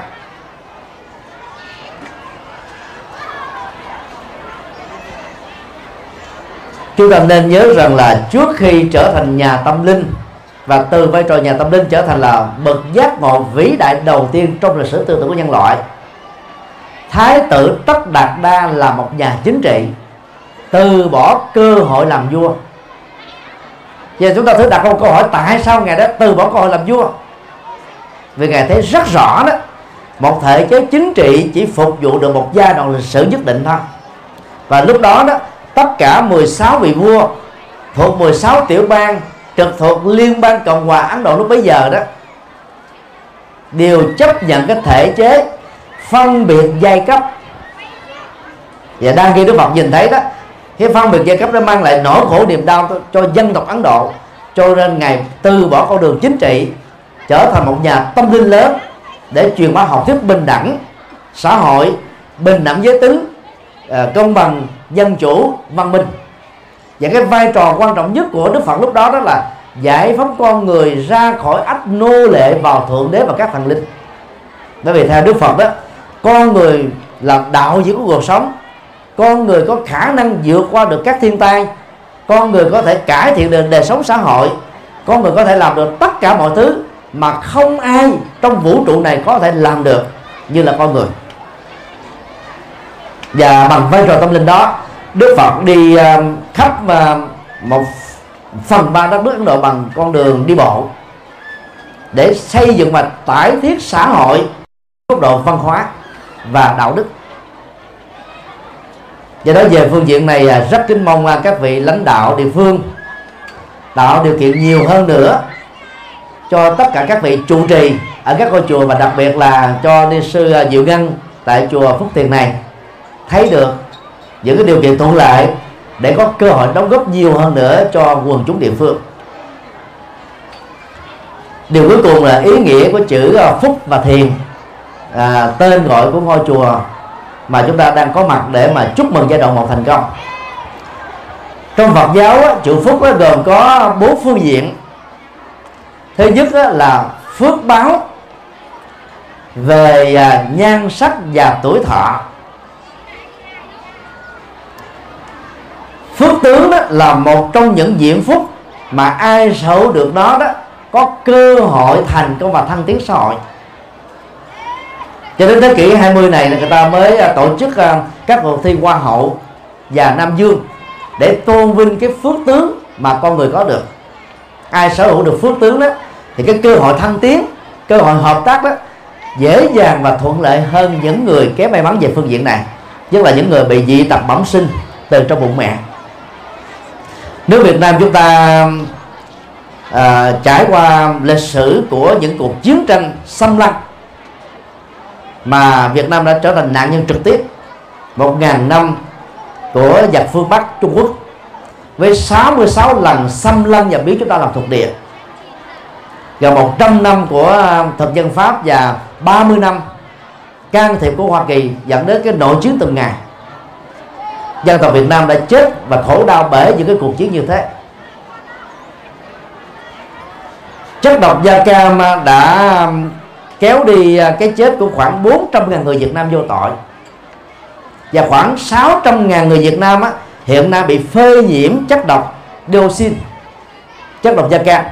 Speaker 1: Chúng ta nên nhớ rằng là trước khi trở thành nhà tâm linh và từ vai trò nhà tâm linh trở thành là bậc giác ngộ vĩ đại đầu tiên trong lịch sử tư tưởng của nhân loại. Thái tử tất đạt đa là một nhà chính trị, từ bỏ cơ hội làm vua. Giờ chúng ta thử đặt một câu hỏi, tại sao ngài đó từ bỏ cơ hội làm vua? Vì ngài thấy rất rõ đó, một thể chế chính trị chỉ phục vụ được một giai đoạn lịch sử nhất định thôi. Và lúc đó đó, tất cả 16 vị vua thuộc 16 tiểu bang trực thuộc liên bang cộng hòa ấn độ lúc bấy giờ đó, đều chấp nhận cái thể chế phân biệt giai cấp. Và đang khi Đức Phật nhìn thấy đó, cái phân biệt giai cấp đã mang lại nỗi khổ niềm đau cho dân tộc Ấn Độ. Cho nên ngài từ bỏ con đường chính trị, trở thành một nhà tâm linh lớn để truyền bá học thuyết bình đẳng, xã hội, bình đẳng giới tính ờ, công bằng, dân chủ, văn minh và cái vai trò quan trọng nhất của Đức Phật lúc đó đó là giải phóng con người ra khỏi ách nô lệ vào thượng đế và các thần linh. Bởi vì theo Đức Phật đó, con người là đạo diễn của cuộc sống. Con người có khả năng vượt qua được các thiên tai. Con người có thể cải thiện được đời sống xã hội. Con người có thể làm được tất cả mọi thứ mà không ai trong vũ trụ này có thể làm được như là con người. Và bằng vai trò tâm linh đó Đức Phật đi ờ, khắp ờ, một phần ba đất nước Ấn Độ bằng con đường đi bộ để xây dựng và tải thiết xã hội, góc độ văn hóa và đạo đức. Do đó, về phương diện này ờ, rất kính mong các vị lãnh đạo địa phương tạo điều kiện nhiều hơn nữa cho tất cả các vị trụ trì ở các ngôi chùa và đặc biệt là cho ni sư Diệu Ngân tại chùa Phúc Tiền này thấy được những cái điều kiện thuận lợi để có cơ hội đóng góp nhiều hơn nữa cho quần chúng địa phương. Điều cuối cùng là ý nghĩa của chữ à, phúc và thiền. À, tên gọi của ngôi chùa mà chúng ta đang có mặt để mà chúc mừng giai đoạn một thành công. Trong Phật giáo chữ phúc gồm có bốn phương diện. Thứ nhất là phước báo về à, nhan sắc và tuổi thọ. Phước tướng đó là một trong những diễm phúc mà ai sở hữu được nó đó, có cơ hội thành công và thăng tiến xã hội. Cho đến thế kỷ 20 này là người ta mới à, tổ chức à, các cuộc thi hoa hậu và nam dương để tôn vinh cái phước tướng mà con người có được. Ai sở hữu được phước tướng đó thì cái cơ hội thăng tiến, cơ hội hợp tác đó dễ dàng và thuận lợi hơn những người kém may mắn về phương diện này, nhất là những người bị dị tật bẩm sinh từ trong bụng mẹ nước Việt Nam chúng ta à, trải qua lịch sử của những cuộc chiến tranh xâm lăng mà Việt Nam đã trở thành nạn nhân trực tiếp một ngàn năm của giặc phương Bắc Trung Quốc với 66 lần xâm lăng và biến chúng ta làm thuộc địa và 100 năm của thực dân Pháp và 30 năm can thiệp của Hoa Kỳ dẫn đến cái nội chiến từng ngày dân tộc Việt Nam đã chết và khổ đau bởi những cái cuộc chiến như thế. Chất độc da cam đã kéo đi cái chết của khoảng 400.000 người Việt Nam vô tội. Và khoảng 600.000 người Việt Nam á, hiện nay bị phơi nhiễm chất độc dioxin chất độc da cam.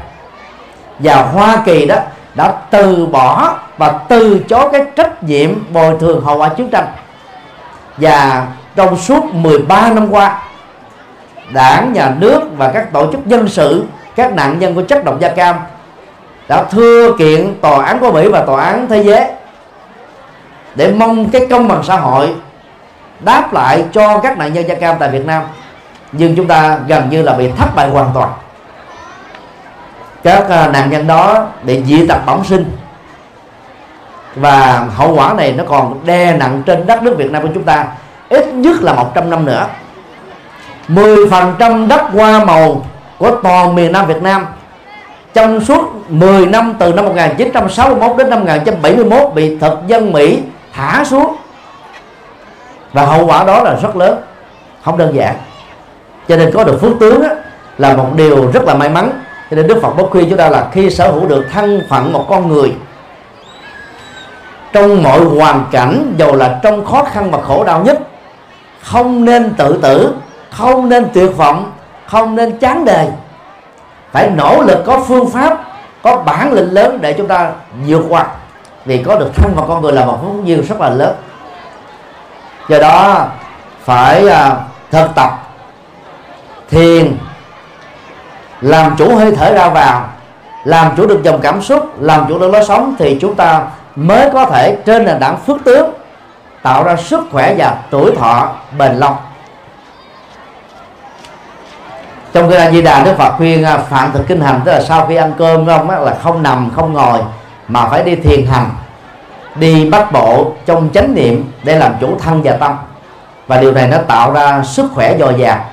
Speaker 1: Và Hoa Kỳ đó đã từ bỏ và từ chối cái trách nhiệm bồi thường hậu quả chiến tranh. Và trong suốt 13 năm qua, đảng, nhà nước và các tổ chức dân sự, các nạn nhân của chất độc da cam đã thưa kiện tòa án của Mỹ và tòa án thế giới để mong cái công bằng xã hội đáp lại cho các nạn nhân da cam tại Việt Nam. Nhưng chúng ta gần như là bị thất bại hoàn toàn. Các à, nạn nhân đó bị dị tật bẩm sinh. Và hậu quả này nó còn đè nặng trên đất nước Việt Nam của chúng ta ít nhất là 100 năm nữa. 10% đất hoa màu của toàn miền Nam Việt Nam trong suốt 10 năm từ năm 1961 đến năm 1971 bị thực dân Mỹ thả xuống. Và hậu quả đó là rất lớn không đơn giản. Cho nên có được phước tướng á, là một điều rất là may mắn. Cho nên Đức Phật bất khuyên chúng ta là khi sở hữu được thân phận một con người trong mọi hoàn cảnh dầu là trong khó khăn và khổ đau nhất không nên tự tử, không nên tuyệt vọng, không nên chán đời phải nỗ lực có phương pháp, có bản lĩnh lớn để chúng ta vượt qua. Vì có được thân và con người là một phúc duyên rất là lớn. Do đó, phải à, thực tập, thiền, làm chủ hơi thở ra vào, làm chủ được dòng cảm xúc, làm chủ được lối sống, thì chúng ta mới có thể trên nền tảng phước tướng tạo ra sức khỏe và tuổi thọ bền lâu. Trong cái A Di Đà, Đức Phật khuyên à, phạm thực kinh hành, tức là sau khi ăn cơm không? Là không nằm, không ngồi, mà phải đi thiền hành, đi bắt bộ trong chánh niệm để làm chủ thân và tâm. Và điều này nó tạo ra sức khỏe dồi dào.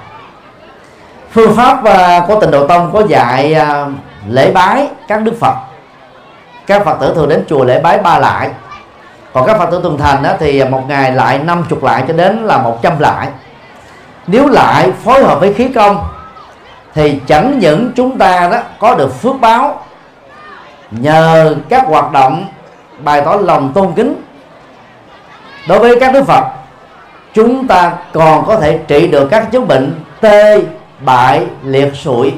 Speaker 1: Phương pháp à, của tịnh độ tông có dạy à, lễ bái các đức phật. Các phật tử thường đến chùa lễ bái ba lại còn các phật tử tuần thành đó, thì à, một ngày lại 50 lại cho đến là 100 lại. Nếu lại phối hợp với khí công thì chẳng những chúng ta đó có được phước báo nhờ các hoạt động bày tỏ lòng tôn kính. Đối với các đức phật chúng ta còn có thể trị được các chứng bệnh tê bại liệt sụi.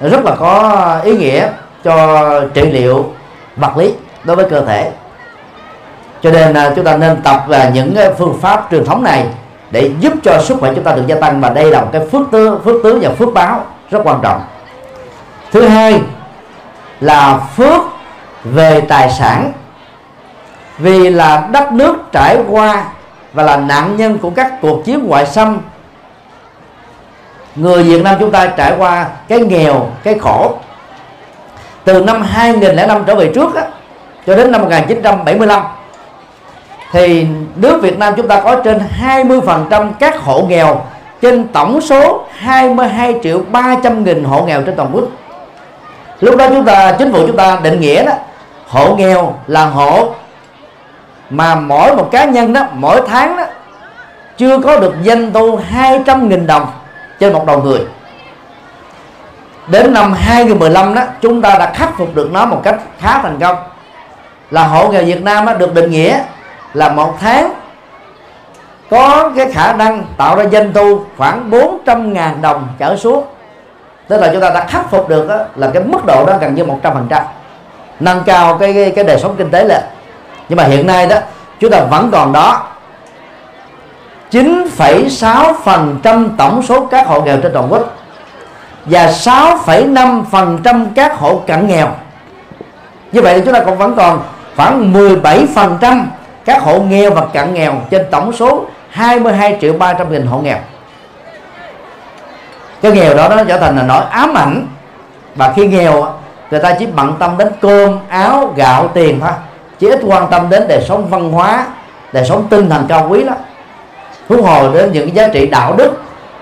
Speaker 1: Rất là có ý nghĩa cho trị liệu vật lý đối với cơ thể cho nên à, chúng ta nên tập là những à, phương pháp truyền thống này để giúp cho sức khỏe chúng ta được gia tăng và đây là một cái phước tướng phước tướng và phước báo rất quan trọng. Thứ hai là phước về tài sản. Vì là đất nước trải qua và là nạn nhân của các cuộc chiến ngoại xâm người Việt Nam chúng ta trải qua cái nghèo cái khổ. Từ năm 2005 trở về trước á, cho đến năm 1975 thì nước Việt Nam chúng ta có trên 20% các hộ nghèo, trên tổng số 22 triệu 300 nghìn hộ nghèo trên toàn quốc. Lúc đó chúng ta, chính phủ chúng ta định nghĩa đó, hộ nghèo là hộ mà mỗi một cá nhân đó, mỗi tháng đó, chưa có được doanh thu 200 nghìn đồng trên một đầu người. Đến năm 2015 đó, chúng ta đã khắc phục được nó một cách khá thành công. Là hộ nghèo Việt Nam đó được định nghĩa là một tháng có cái khả năng tạo ra doanh thu khoảng 400 ngàn đồng trở xuống. Tức là chúng ta đã khắc phục được đó, là cái mức độ đó gần như 100 phần trăm nâng cao cái, cái cái đời sống kinh tế lên. Nhưng mà hiện nay đó chúng ta vẫn còn đó 9,6% tổng số các hộ nghèo trên toàn quốc và 6,5% các hộ cận nghèo. Như vậy thì chúng ta còn vẫn còn khoảng 17% các hộ nghèo và cận nghèo trên tổng số 22 triệu 300 nghìn hộ nghèo. Cái nghèo đó nó trở thành là nỗi ám ảnh. Và khi nghèo người ta chỉ bận tâm đến cơm áo gạo tiền thôi. Chỉ ít quan tâm đến đời sống văn hóa đời sống tinh thần cao quý đó huống hồ đến những giá trị đạo đức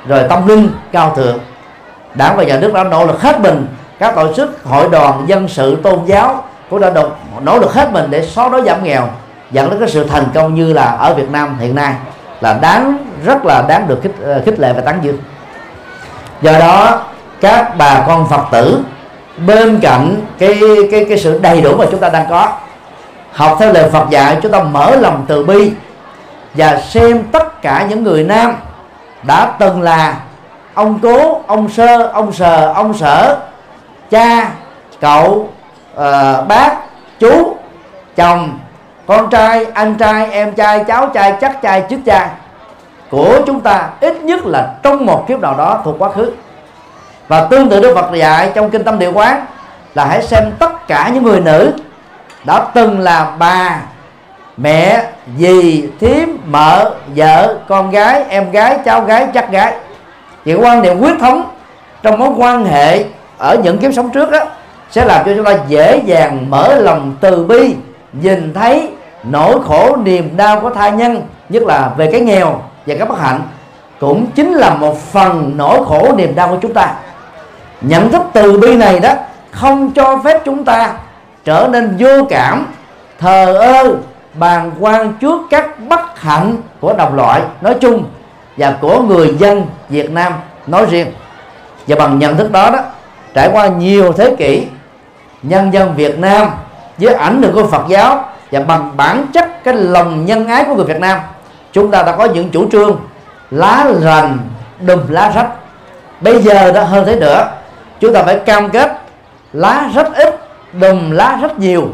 Speaker 1: rồi tâm linh cao thượng. Đảng và nhà nước đã nỗ lực hết mình. Các tổ chức hội đoàn dân sự tôn giáo cũng đã đột, nỗ lực hết mình để xóa đói giảm nghèo dẫn đến cái sự thành công như là ở Việt Nam hiện nay là đáng rất là đáng được khích, ờ, khích lệ và tán dương. Do đó các bà con Phật tử bên cạnh cái cái cái sự đầy đủ mà chúng ta đang có học theo lời Phật dạy chúng ta mở lòng từ bi và xem tất cả những người nam đã từng là ông cố ông sơ ông sờ ông sở cha cậu uh, bác chú chồng con trai, anh trai, em trai, cháu trai, chắc trai, trước trai. Của chúng ta ít nhất là trong một kiếp nào đó thuộc quá khứ. Và tương tự Đức Phật dạy trong kinh tâm địa quán là hãy xem tất cả những người nữ đã từng là bà, mẹ, dì, thím, mợ, vợ, con gái, em gái, cháu gái, chắc gái. Thì quan niệm quyết thống trong mối quan hệ ở những kiếp sống trước đó sẽ làm cho chúng ta dễ dàng mở lòng từ bi, nhìn thấy nỗi khổ niềm đau của thai nhân, nhất là về cái nghèo và cái bất hạnh, cũng chính là một phần nỗi khổ niềm đau của chúng ta. Nhận thức từ bi này đó, không cho phép chúng ta trở nên vô cảm, thờ ơ bàn quan trước các bất hạnh của đồng loại nói chung và của người dân Việt Nam nói riêng. Và bằng nhận thức đó đó, trải qua nhiều thế kỷ, nhân dân Việt Nam với ảnh hưởng của Phật giáo và bằng bản chất cái lòng nhân ái của người Việt Nam, chúng ta đã có những chủ trương lá rành đùm lá rách. Bây giờ đã hơn thế nữa, chúng ta phải cam kết lá rất ít, đùm lá rất nhiều.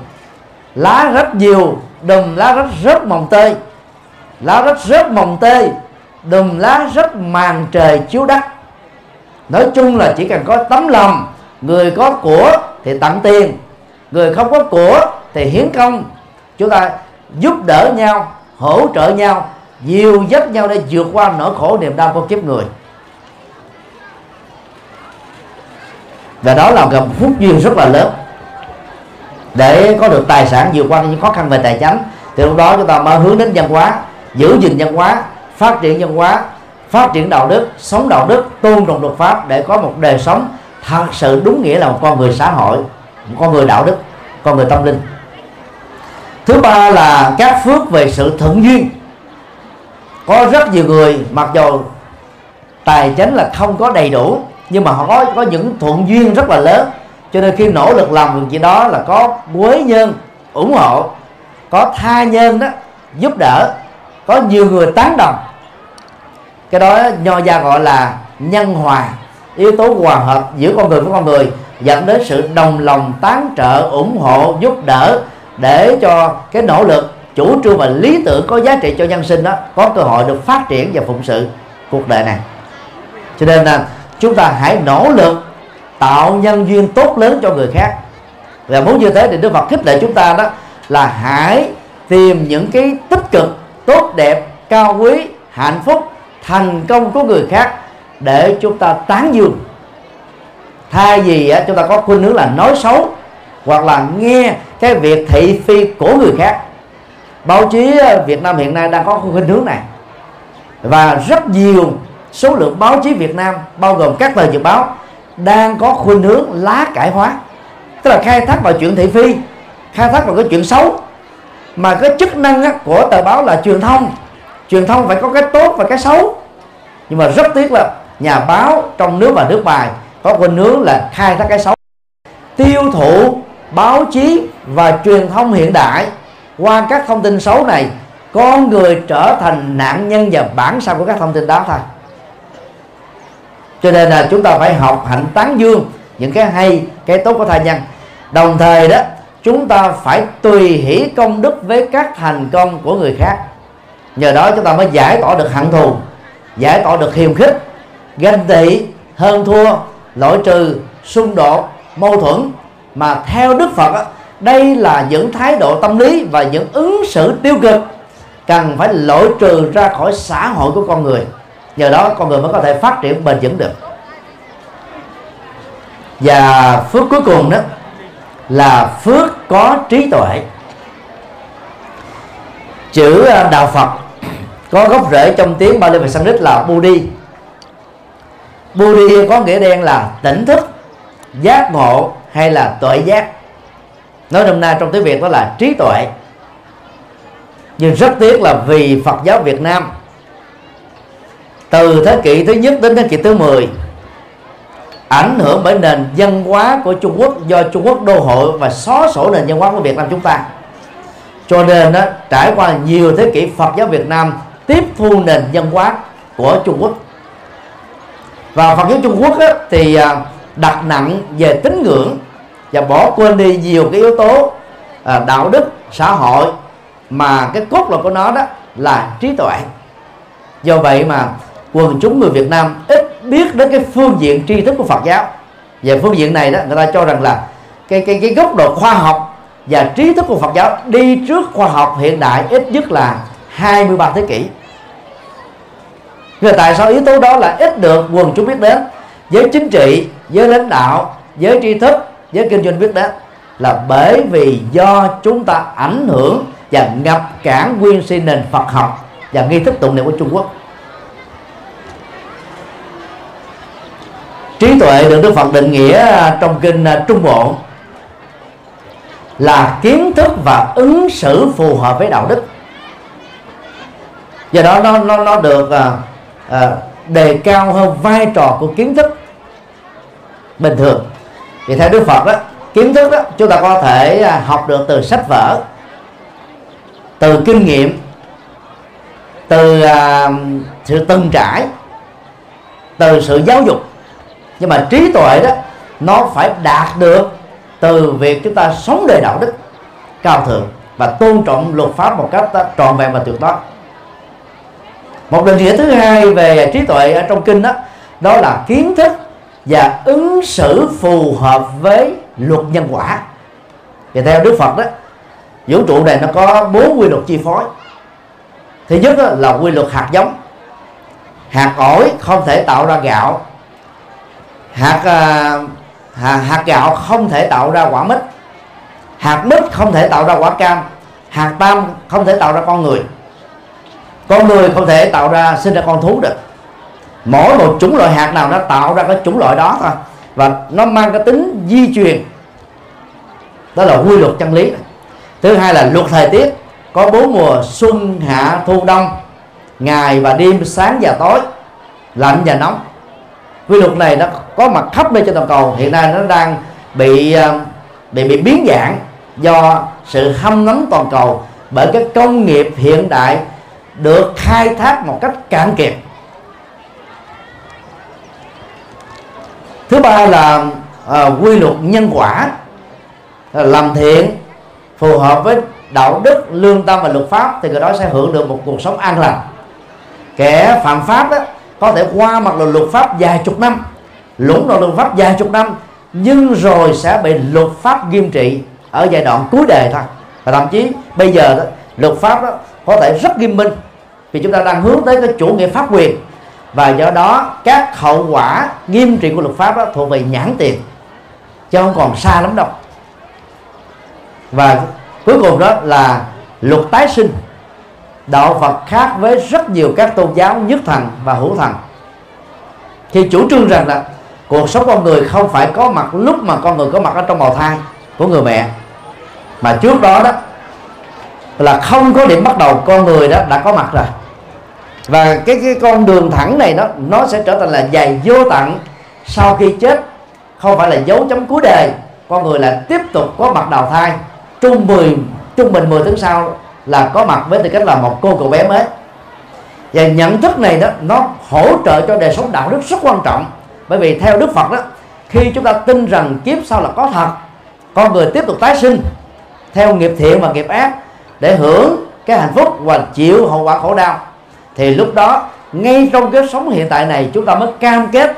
Speaker 1: Lá rất nhiều, đùm lá rất rất mồng tơi. Lá rất rất mồng tơi, đùm lá rất màn trời chiếu đất. Nói chung là chỉ cần có tấm lòng, người có của thì tặng tiền, người không có của thì hiến công chúng ta giúp đỡ nhau, hỗ trợ nhau nhiều giúp nhau để vượt qua nỗi khổ niềm đau của kiếp người. Và đó là một phúc duyên rất là lớn. Để có được tài sản vượt qua những khó khăn về tài chính, thì lúc đó chúng ta mới hướng đến văn hóa, giữ gìn văn hóa, phát triển văn hóa, phát triển đạo đức, sống đạo đức, tôn trọng luật pháp để có một đời sống thật sự đúng nghĩa là một con người xã hội, một con người đạo đức, con người tâm linh thứ ba là các phước về sự thuận duyên. Có rất nhiều người, mặc dù tài chính là không có đầy đủ, nhưng mà họ có có những thuận duyên rất là lớn. Cho nên khi nỗ lực làm việc gì đó là có quế nhân ủng hộ, có tha nhân đó giúp đỡ, có nhiều người tán đồng. Cái đó nho gia gọi là nhân hòa, yếu tố hòa hợp giữa con người với con người, dẫn đến sự đồng lòng tán trợ, ủng hộ, giúp đỡ để cho cái nỗ lực, chủ trương và lý tưởng có giá trị cho nhân sinh đó, có cơ hội được phát triển và phụng sự cuộc đời này. Cho nên là chúng ta hãy nỗ lực tạo nhân duyên tốt lớn cho người khác. Và muốn như thế thì Đức Phật khích lệ chúng ta đó là hãy tìm những cái tích cực, tốt đẹp, cao quý, hạnh phúc, thành công của người khác để chúng ta tán dương. Thay vì chúng ta có khuynh hướng là nói xấu hoặc là nghe cái việc thị phi của người khác. Báo chí ờ, Việt Nam hiện nay đang có khuynh hướng này. Và rất nhiều số lượng báo chí Việt Nam, bao gồm các tờ nhật báo, đang có khuynh hướng lá cải hóa. Tức là khai thác vào chuyện thị phi, khai thác vào cái chuyện xấu. Mà cái chức năng của tờ báo là truyền thông. Truyền thông phải có cái tốt và cái xấu. Nhưng mà rất tiếc là nhà báo trong nước và nước ngoài có khuynh hướng là khai thác cái xấu. Tiêu thụ báo chí và truyền thông hiện đại. Qua các thông tin xấu này, con người trở thành nạn nhân và bản sao của các thông tin đó thôi. Cho nên là chúng ta phải học hạnh tán dương, những cái hay, cái tốt của thai nhân. Đồng thời đó, chúng ta phải tùy hỷ công đức với các thành công của người khác. Nhờ đó chúng ta mới giải tỏa được hận thù, giải tỏa được hiềm khích, ganh tị, hơn thua loại trừ, xung đột, mâu thuẫn mà theo đức phật đây là những thái độ tâm lý và những ứng xử tiêu cực. Cần phải loại trừ ra khỏi xã hội của con người. Nhờ đó con người mới có thể phát triển bền vững được. Và phước cuối cùng đó là phước có trí tuệ. Chữ à, đạo Phật có gốc rễ trong tiếng Bali và Sanskrit là Budi Budi có nghĩa đen là tỉnh thức, giác ngộ hay là tuệ giác nói nôm na trong tiếng Việt đó là trí tuệ. Nhưng rất tiếc là vì Phật giáo Việt Nam từ thế kỷ thứ nhất đến thế kỷ thứ 10 ảnh hưởng bởi nền văn hóa của Trung Quốc do Trung Quốc đô hộ và xóa sổ nền văn hóa của Việt Nam chúng ta. Cho nên đó, trải qua nhiều thế kỷ Phật giáo Việt Nam tiếp thu nền văn hóa của Trung Quốc. Và Phật giáo Trung Quốc đó, thì à, đặt nặng về tín ngưỡng và bỏ quên đi nhiều cái yếu tố à, đạo đức xã hội mà cái cốt lõi của nó đó là trí tuệ. Do vậy mà quần chúng người Việt Nam ít biết đến cái phương diện tri thức của Phật giáo. Về phương diện này đó người ta cho rằng là cái cái cái góc độ khoa học và trí thức của Phật giáo đi trước khoa học hiện đại ít nhất là 23 thế kỷ. Người tại sao yếu tố đó là ít được quần chúng biết đến? Giới chính trị giới lãnh đạo giới tri thức giới kinh doanh biết đó là bởi vì do chúng ta ảnh hưởng và ngập cản nguyên sinh nền Phật học và nghi thức tụng niệm của Trung Quốc. Trí tuệ được Đức Phật định nghĩa à, trong kinh à, Trung Bộ là kiến thức và ứng xử phù hợp với đạo đức. Do đó nó nó nó được à, à, đề cao hơn vai trò của kiến thức bình thường. Vì theo Đức Phật đó kiến thức đó chúng ta có thể à, học được từ sách vở từ kinh nghiệm từ uh, sự từng trải từ sự giáo dục. Nhưng mà trí tuệ đó nó phải đạt được từ việc chúng ta sống đời đạo đức cao thượng và tôn trọng luật pháp một cách à, trọn vẹn và tuyệt đối một định nghĩa thứ hai về trí tuệ ở trong kinh đó đó là kiến thức và ứng xử phù hợp với luật nhân quả. Và theo đức phật đó vũ trụ này nó có bốn quy luật chi phối. Thứ nhất là quy luật hạt giống. Hạt ổi không thể tạo ra gạo. Hạt, à, hạt hạt gạo không thể tạo ra quả mít. Hạt mít không thể tạo ra quả cam. Hạt tam không thể tạo ra con người con người không thể tạo ra sinh ra con thú được. Mỗi một chủng loại hạt nào nó tạo ra cái chủng loại đó thôi. Và nó mang cái tính di truyền. Đó là quy luật chân lý. Thứ hai là luật thời tiết. Có bốn mùa xuân, hạ, thu, đông. Ngày và đêm, sáng và tối. Lạnh và nóng. Quy luật này nó có mặt khắp nơi trên toàn cầu. Hiện nay nó đang bị à, bị bị biến dạng do sự hâm nóng toàn cầu bởi cái công nghiệp hiện đại được khai thác một cách cạn kiệt. Thứ ba là à, quy luật nhân quả à, làm thiện phù hợp với đạo đức lương tâm và luật pháp thì người đó sẽ hưởng được một cuộc sống an lành. Kẻ phạm pháp đó, có thể qua mặt là luật pháp vài chục năm lũng đoạn luật pháp vài chục năm nhưng rồi sẽ bị luật pháp nghiêm trị ở giai đoạn cuối đời thôi. Và thậm chí bây giờ đó, luật pháp đó có thể rất nghiêm minh vì chúng ta đang hướng tới cái chủ nghĩa pháp quyền. Và do đó, các hậu quả nghiêm trị của luật pháp đó thuộc về nhãn tiền, chứ không còn xa lắm đâu. Và cuối cùng đó là luật tái sinh. Đạo Phật khác với rất nhiều các tôn giáo nhất thần và hữu thần. Thì chủ trương rằng là cuộc sống con người không phải có mặt lúc mà con người có mặt ở trong bào thai của người mẹ. Mà trước đó đó là không có điểm bắt đầu con người đó đã có mặt rồi và cái cái con đường thẳng này nó nó sẽ trở thành là dài vô tận sau khi chết. Không phải là dấu chấm cuối đời con người là tiếp tục có mặt đào thai. Trung bình trung bình 10 tháng sau là có mặt với tư cách là một cô cậu bé mới. Và nhận thức này đó, nó hỗ trợ cho đời sống đạo đức rất quan trọng. Bởi vì theo Đức Phật đó, khi chúng ta tin rằng kiếp sau là có thật, con người tiếp tục tái sinh theo nghiệp thiện và nghiệp ác để hưởng cái hạnh phúc và chịu hậu quả khổ đau thì lúc đó ngay trong cái sống hiện tại này chúng ta mới cam kết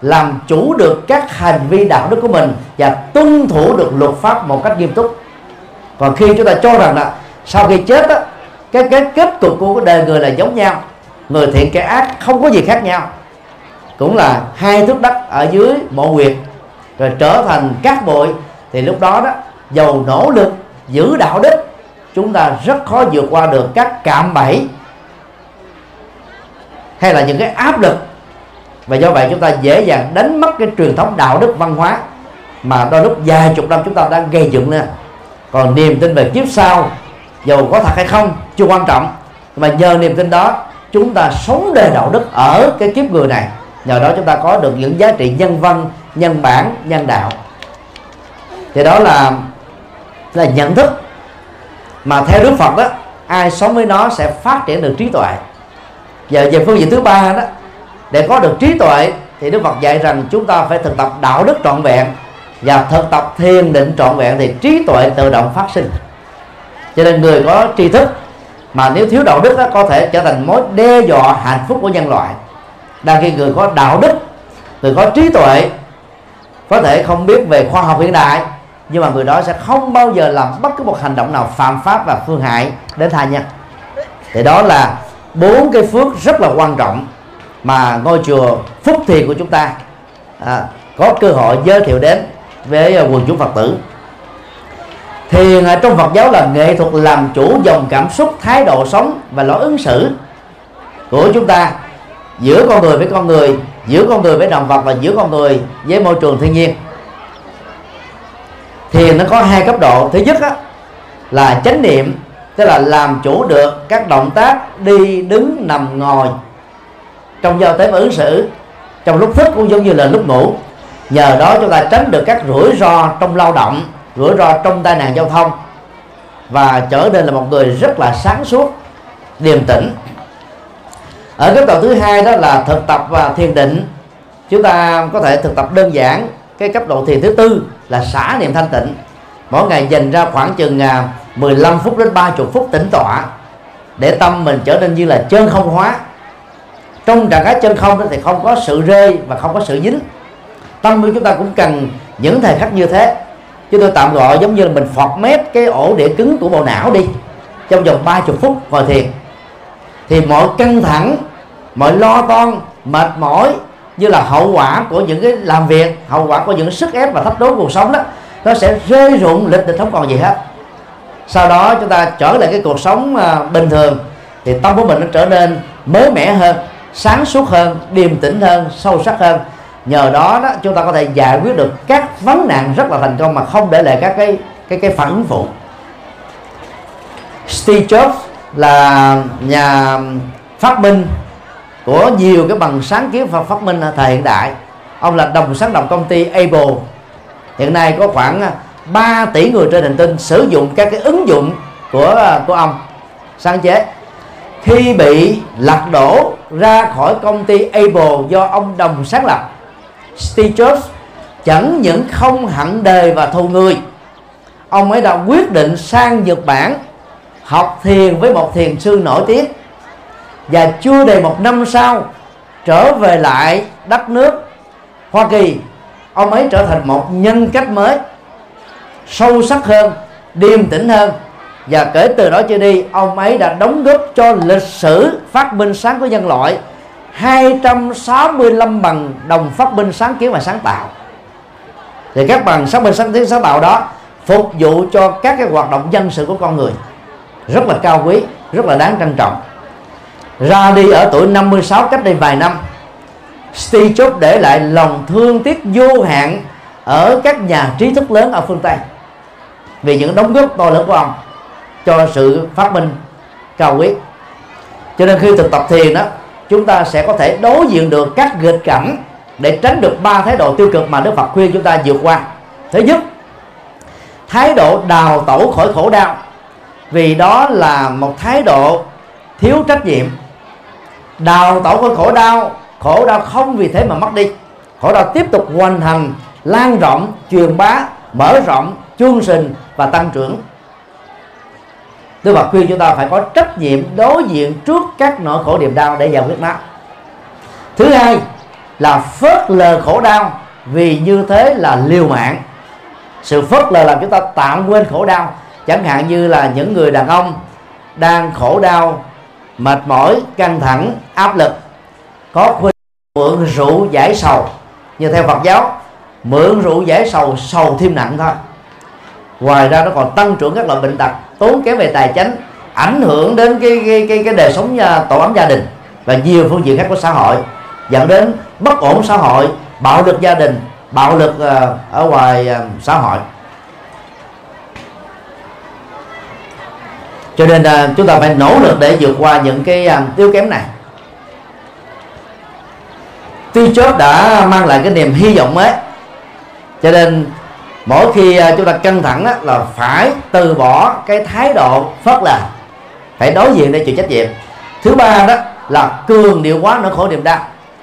Speaker 1: làm chủ được các hành vi đạo đức của mình và tuân thủ được luật pháp một cách nghiêm túc. Còn khi chúng ta cho rằng là sau khi chết á, cái cái kết cục của đời người là giống nhau người thiện kẻ ác không có gì khác nhau. Cũng là hai thước đất ở dưới mộ huyệt rồi trở thành cát bụi. Thì lúc đó đó dầu nỗ lực giữ đạo đức chúng ta rất khó vượt qua được các cạm bẫy hay là những cái áp lực. Và do vậy chúng ta dễ dàng đánh mất cái truyền thống đạo đức văn hóa mà đôi lúc vài chục năm chúng ta đang gây dựng lên còn niềm tin về kiếp sau, dù có thật hay không, chưa quan trọng. Mà nhờ niềm tin đó, chúng ta sống đời đạo đức ở cái kiếp người này. Nhờ đó chúng ta có được những giá trị nhân văn, nhân bản, nhân đạo. Thì đó là là nhận thức. Mà theo Đức Phật đó ai sống với nó sẽ phát triển được trí tuệ và về phương diện thứ ba đó để có được trí tuệ thì Đức Phật dạy rằng chúng ta phải thực tập đạo đức trọn vẹn và thực tập thiền định trọn vẹn thì trí tuệ tự động phát sinh. Cho nên người có tri thức mà nếu thiếu đạo đức đó, có thể trở thành mối đe dọa hạnh phúc của nhân loại. Đang khi người có đạo đức người có trí tuệ có thể không biết về khoa học hiện đại nhưng mà người đó sẽ không bao giờ làm bất cứ một hành động nào phạm pháp và phương hại đến tha nhân. Thì đó là bốn cái phước rất là quan trọng mà ngôi chùa Phúc Thiền của chúng ta à, có cơ hội giới thiệu đến với à, quần chúng Phật tử. Thiền ở trong Phật giáo là nghệ thuật làm chủ dòng cảm xúc thái độ sống và lối ứng xử của chúng ta giữa con người với con người giữa con người với động vật và giữa con người với môi trường thiên nhiên. Thiền nó có hai cấp độ. Thứ nhất á, là chánh niệm tức là làm chủ được các động tác đi, đứng, nằm, ngồi. Trong giao tế và ứng xử, trong lúc thức cũng giống như là lúc ngủ. Nhờ đó chúng ta tránh được các rủi ro trong lao động, rủi ro trong tai nạn giao thông. Và trở nên là một người rất là sáng suốt, điềm tĩnh. Ở cấp độ thứ hai đó là thực tập và thiền định. Chúng ta có thể thực tập đơn giản cái cấp độ thiền thứ tư là xả niệm thanh tịnh mỗi ngày dành ra khoảng chừng à, 15 phút đến 30 phút tĩnh tọa để tâm mình trở nên như là chân không hóa. Trong trạng thái chân không thì không có sự rơi và không có sự dính. Tâm của chúng ta cũng cần những thời khắc như thế. Chứ tôi tạm gọi giống như là mình phọt mép cái ổ đĩa cứng của bộ não đi. Trong vòng 30 phút ngồi thiền. Thì mọi căng thẳng, mọi lo toan, mệt mỏi như là hậu quả của những cái làm việc, hậu quả của những sức ép và thách đố cuộc sống đó nó sẽ rơi rụng lịch định không còn gì hết. Sau đó chúng ta trở lại cái cuộc sống à, bình thường, thì tâm của mình nó trở nên mới mẻ hơn, sáng suốt hơn, điềm tĩnh hơn, sâu sắc hơn. Nhờ đó đó, chúng ta có thể giải quyết được các vấn nạn rất là thành công mà không để lại các cái cái cái phản ứng phụ. Steve Jobs là nhà phát minh của nhiều cái bằng sáng kiến và phát minh thời hiện đại. Ông là đồng sáng lập công ty Apple hiện nay có khoảng à, 3 tỷ người trên hành tinh sử dụng các cái ứng dụng của à, của ông. Sáng chế. Khi bị lật đổ ra khỏi công ty Apple do ông đồng sáng lập, Steve Jobs chẳng những không hận đời và thù người, ông ấy đã quyết định sang Nhật Bản học thiền với một thiền sư nổi tiếng và chưa đầy một năm sau trở về lại đất nước Hoa Kỳ ông ấy trở thành một nhân cách mới, sâu sắc hơn, điềm tĩnh hơn. Và kể từ đó trở đi, ông ấy đã đóng góp cho lịch sử phát minh sáng của nhân loại 265 bằng đồng phát minh sáng kiến và sáng tạo. Thì các bằng sáng minh sáng kiến, sáng tạo đó phục vụ cho các cái hoạt động dân sự của con người. Rất là cao quý, rất là đáng trân trọng. Ra đi ở tuổi 56 cách đây vài năm Steve Jobs để lại lòng thương tiếc vô hạn ở các nhà trí thức lớn ở phương Tây. Vì những đóng góp to lớn của ông cho sự phát minh cao quý. Cho nên khi thực tập thiền đó, chúng ta sẽ có thể đối diện được các nghịch cảnh để tránh được ba thái độ tiêu cực mà Đức Phật khuyên chúng ta vượt qua. Thứ nhất, thái độ đào tẩu khỏi khổ đau. Vì đó là một thái độ thiếu trách nhiệm. Đào tẩu khỏi khổ đau khổ đau không vì thế mà mất đi. Khổ đau tiếp tục hoàn thành lan rộng, truyền bá, mở rộng, chương trình và tăng trưởng. Đức Phật khuyên, chúng ta phải có trách nhiệm đối diện trước các nỗi khổ niềm đau để giải quyết nó. Thứ hai là phớt lờ khổ đau, vì như thế là liều mạng. Sự phớt lờ làm chúng ta tạm quên khổ đau. Chẳng hạn như là những người đàn ông đang khổ đau, mệt mỏi, căng thẳng, áp lực, có khuyên mượn rượu giải sầu. Như theo Phật giáo mượn rượu giải sầu sầu thêm nặng thôi. Ngoài ra nó còn tăng trưởng các loại bệnh tật tốn kém về tài chính ảnh hưởng đến cái cái cái, cái đời sống nhà, tổ ấm gia đình và nhiều phương diện khác của xã hội dẫn đến bất ổn xã hội bạo lực gia đình bạo lực à, ở ngoài à, xã hội. Cho nên à, chúng ta phải nỗ lực để vượt qua những cái yếu kém này. Steve Jobs đã mang lại cái niềm hy vọng mới. Cho nên mỗi khi à, chúng ta căng thẳng á, là phải từ bỏ cái thái độ phớt lờ phải đối diện để chịu trách nhiệm. Thứ ba đó là cường điệu quá nỗi khổ niềm đau.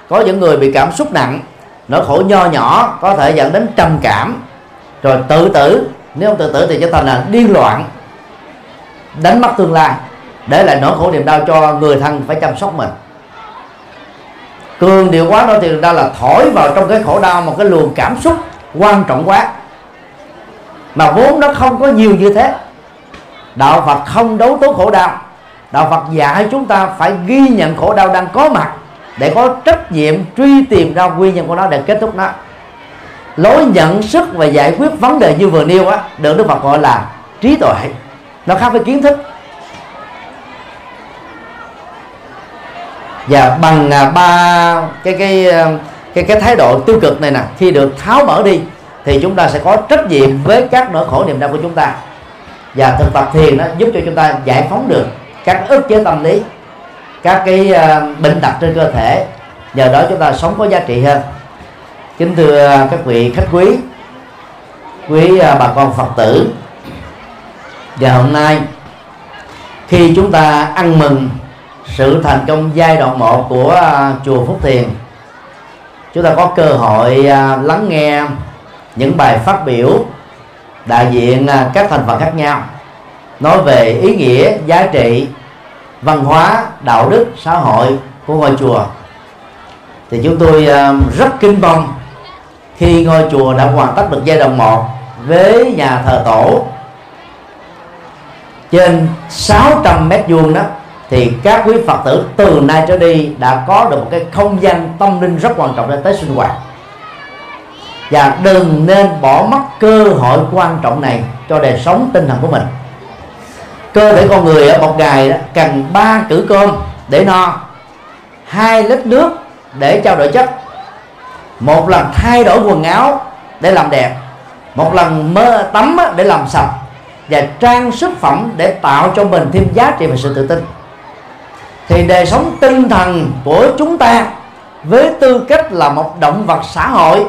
Speaker 1: Có những người bị cảm xúc nặng nỗi khổ nho nhỏ có thể dẫn đến trầm cảm. Rồi tự tử nếu không tự tử thì trở thành là điên loạn đánh mất tương lai. Để lại nỗi khổ niềm đau cho người thân phải chăm sóc mình cường điệu quá đó thì ra là thổi vào trong cái khổ đau một cái luồng cảm xúc quan trọng quá. Mà vốn nó không có nhiều như thế. Đạo phật không đấu tố khổ đau. Đạo phật dạy chúng ta phải ghi nhận khổ đau đang có mặt để có trách nhiệm truy tìm ra nguyên nhân của nó để kết thúc nó. Lối nhận sức và giải quyết vấn đề như vừa nêu á, được đức phật gọi là trí tuệ. Nó khác với kiến thức. Và bằng à, ba cái cái ờ, cái cái thái độ tiêu cực này nè khi được tháo mở đi thì chúng ta sẽ có trách nhiệm với các nỗi khổ niềm đau của chúng ta. Và thực tập thiền nó giúp cho chúng ta giải phóng được các ức chế tâm lý các cái uh, bệnh tật trên cơ thể. Nhờ đó chúng ta sống có giá trị hơn. Kính thưa các vị khách quý quý uh, bà con phật tử và hôm nay khi chúng ta ăn mừng sự thành công giai đoạn 1 của à, chùa Phúc Thiền. Chúng ta có cơ hội à, lắng nghe những bài phát biểu đại diện à, các thành phần khác nhau, nói về ý nghĩa, giá trị, văn hóa, đạo đức, xã hội của ngôi chùa. Thì chúng tôi rất kinh mong khi ngôi chùa đã hoàn tất được giai đoạn 1 với nhà thờ tổ trên 600 mét vuông đó thì các quý phật tử từ nay trở đi đã có được một cái không gian tâm linh rất quan trọng để tới sinh hoạt. Và đừng nên bỏ mất cơ hội quan trọng này cho đời sống tinh thần của mình. Cơ thể con người ở một ngày cần ba cử cơm để no, hai lít nước để trao đổi chất, một lần thay đổi quần áo để làm đẹp, một lần mơ tắm để làm sạch, và trang sức phẩm để tạo cho mình thêm giá trị và sự tự tin thì đời sống tinh thần của chúng ta với tư cách là một động vật xã hội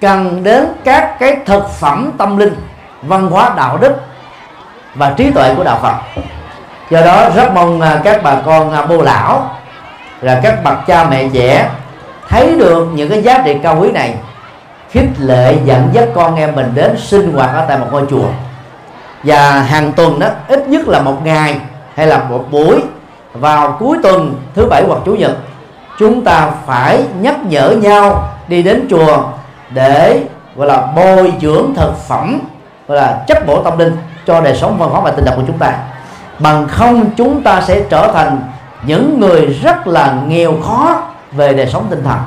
Speaker 1: cần đến các cái thực phẩm tâm linh, văn hóa, đạo đức và trí tuệ của đạo Phật. Do đó rất mong à, các bà con à, bô lão là các bậc cha mẹ trẻ thấy được những cái giá trị cao quý này, khích lệ dẫn dắt con em mình đến sinh hoạt ở tại một ngôi chùa. Và hàng tuần đó, ít nhất là một ngày hay là một buổi vào cuối tuần thứ bảy hoặc chủ nhật, chúng ta phải nhắc nhở nhau đi đến chùa để, gọi là, bồi dưỡng thực phẩm, gọi là, chất bổ tâm linh cho đời sống văn hóa và tinh thần của chúng ta. Bằng không, chúng ta sẽ trở thành những người rất là nghèo khó về đời sống tinh thần.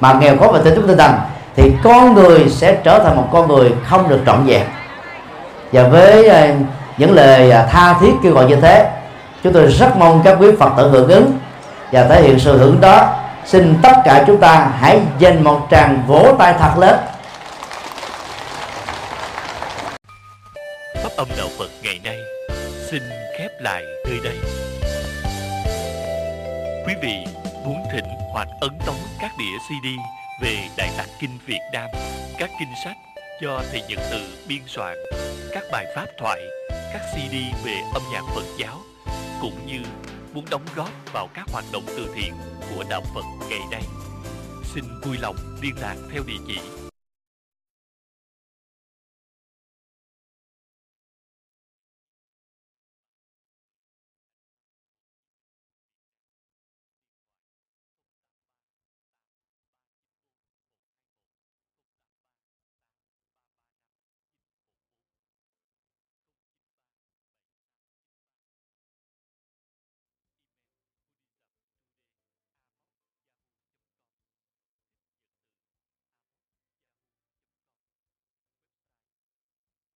Speaker 1: Mà nghèo khó về tinh thần tinh thần thì con người sẽ trở thành một con người không được trọn vẹn. Và với ờ, những lời ờ, tha thiết kêu gọi như thế chúng tôi rất mong các quý phật tử hưởng ứng và thể hiện sự hưởng đó. Xin tất cả chúng ta hãy dành một tràng vỗ tay thật lớn.
Speaker 2: Pháp âm đạo phật ngày nay xin khép lại nơi đây. Quý vị muốn thỉnh hoặc ấn tống các đĩa cd về đại tạng kinh việt nam, các kinh sách do thầy nhật từ biên soạn, các bài pháp thoại, các cd về âm nhạc phật giáo cũng như muốn đóng góp vào các hoạt động từ thiện của đạo Phật ngày nay. Xin vui lòng liên lạc theo địa chỉ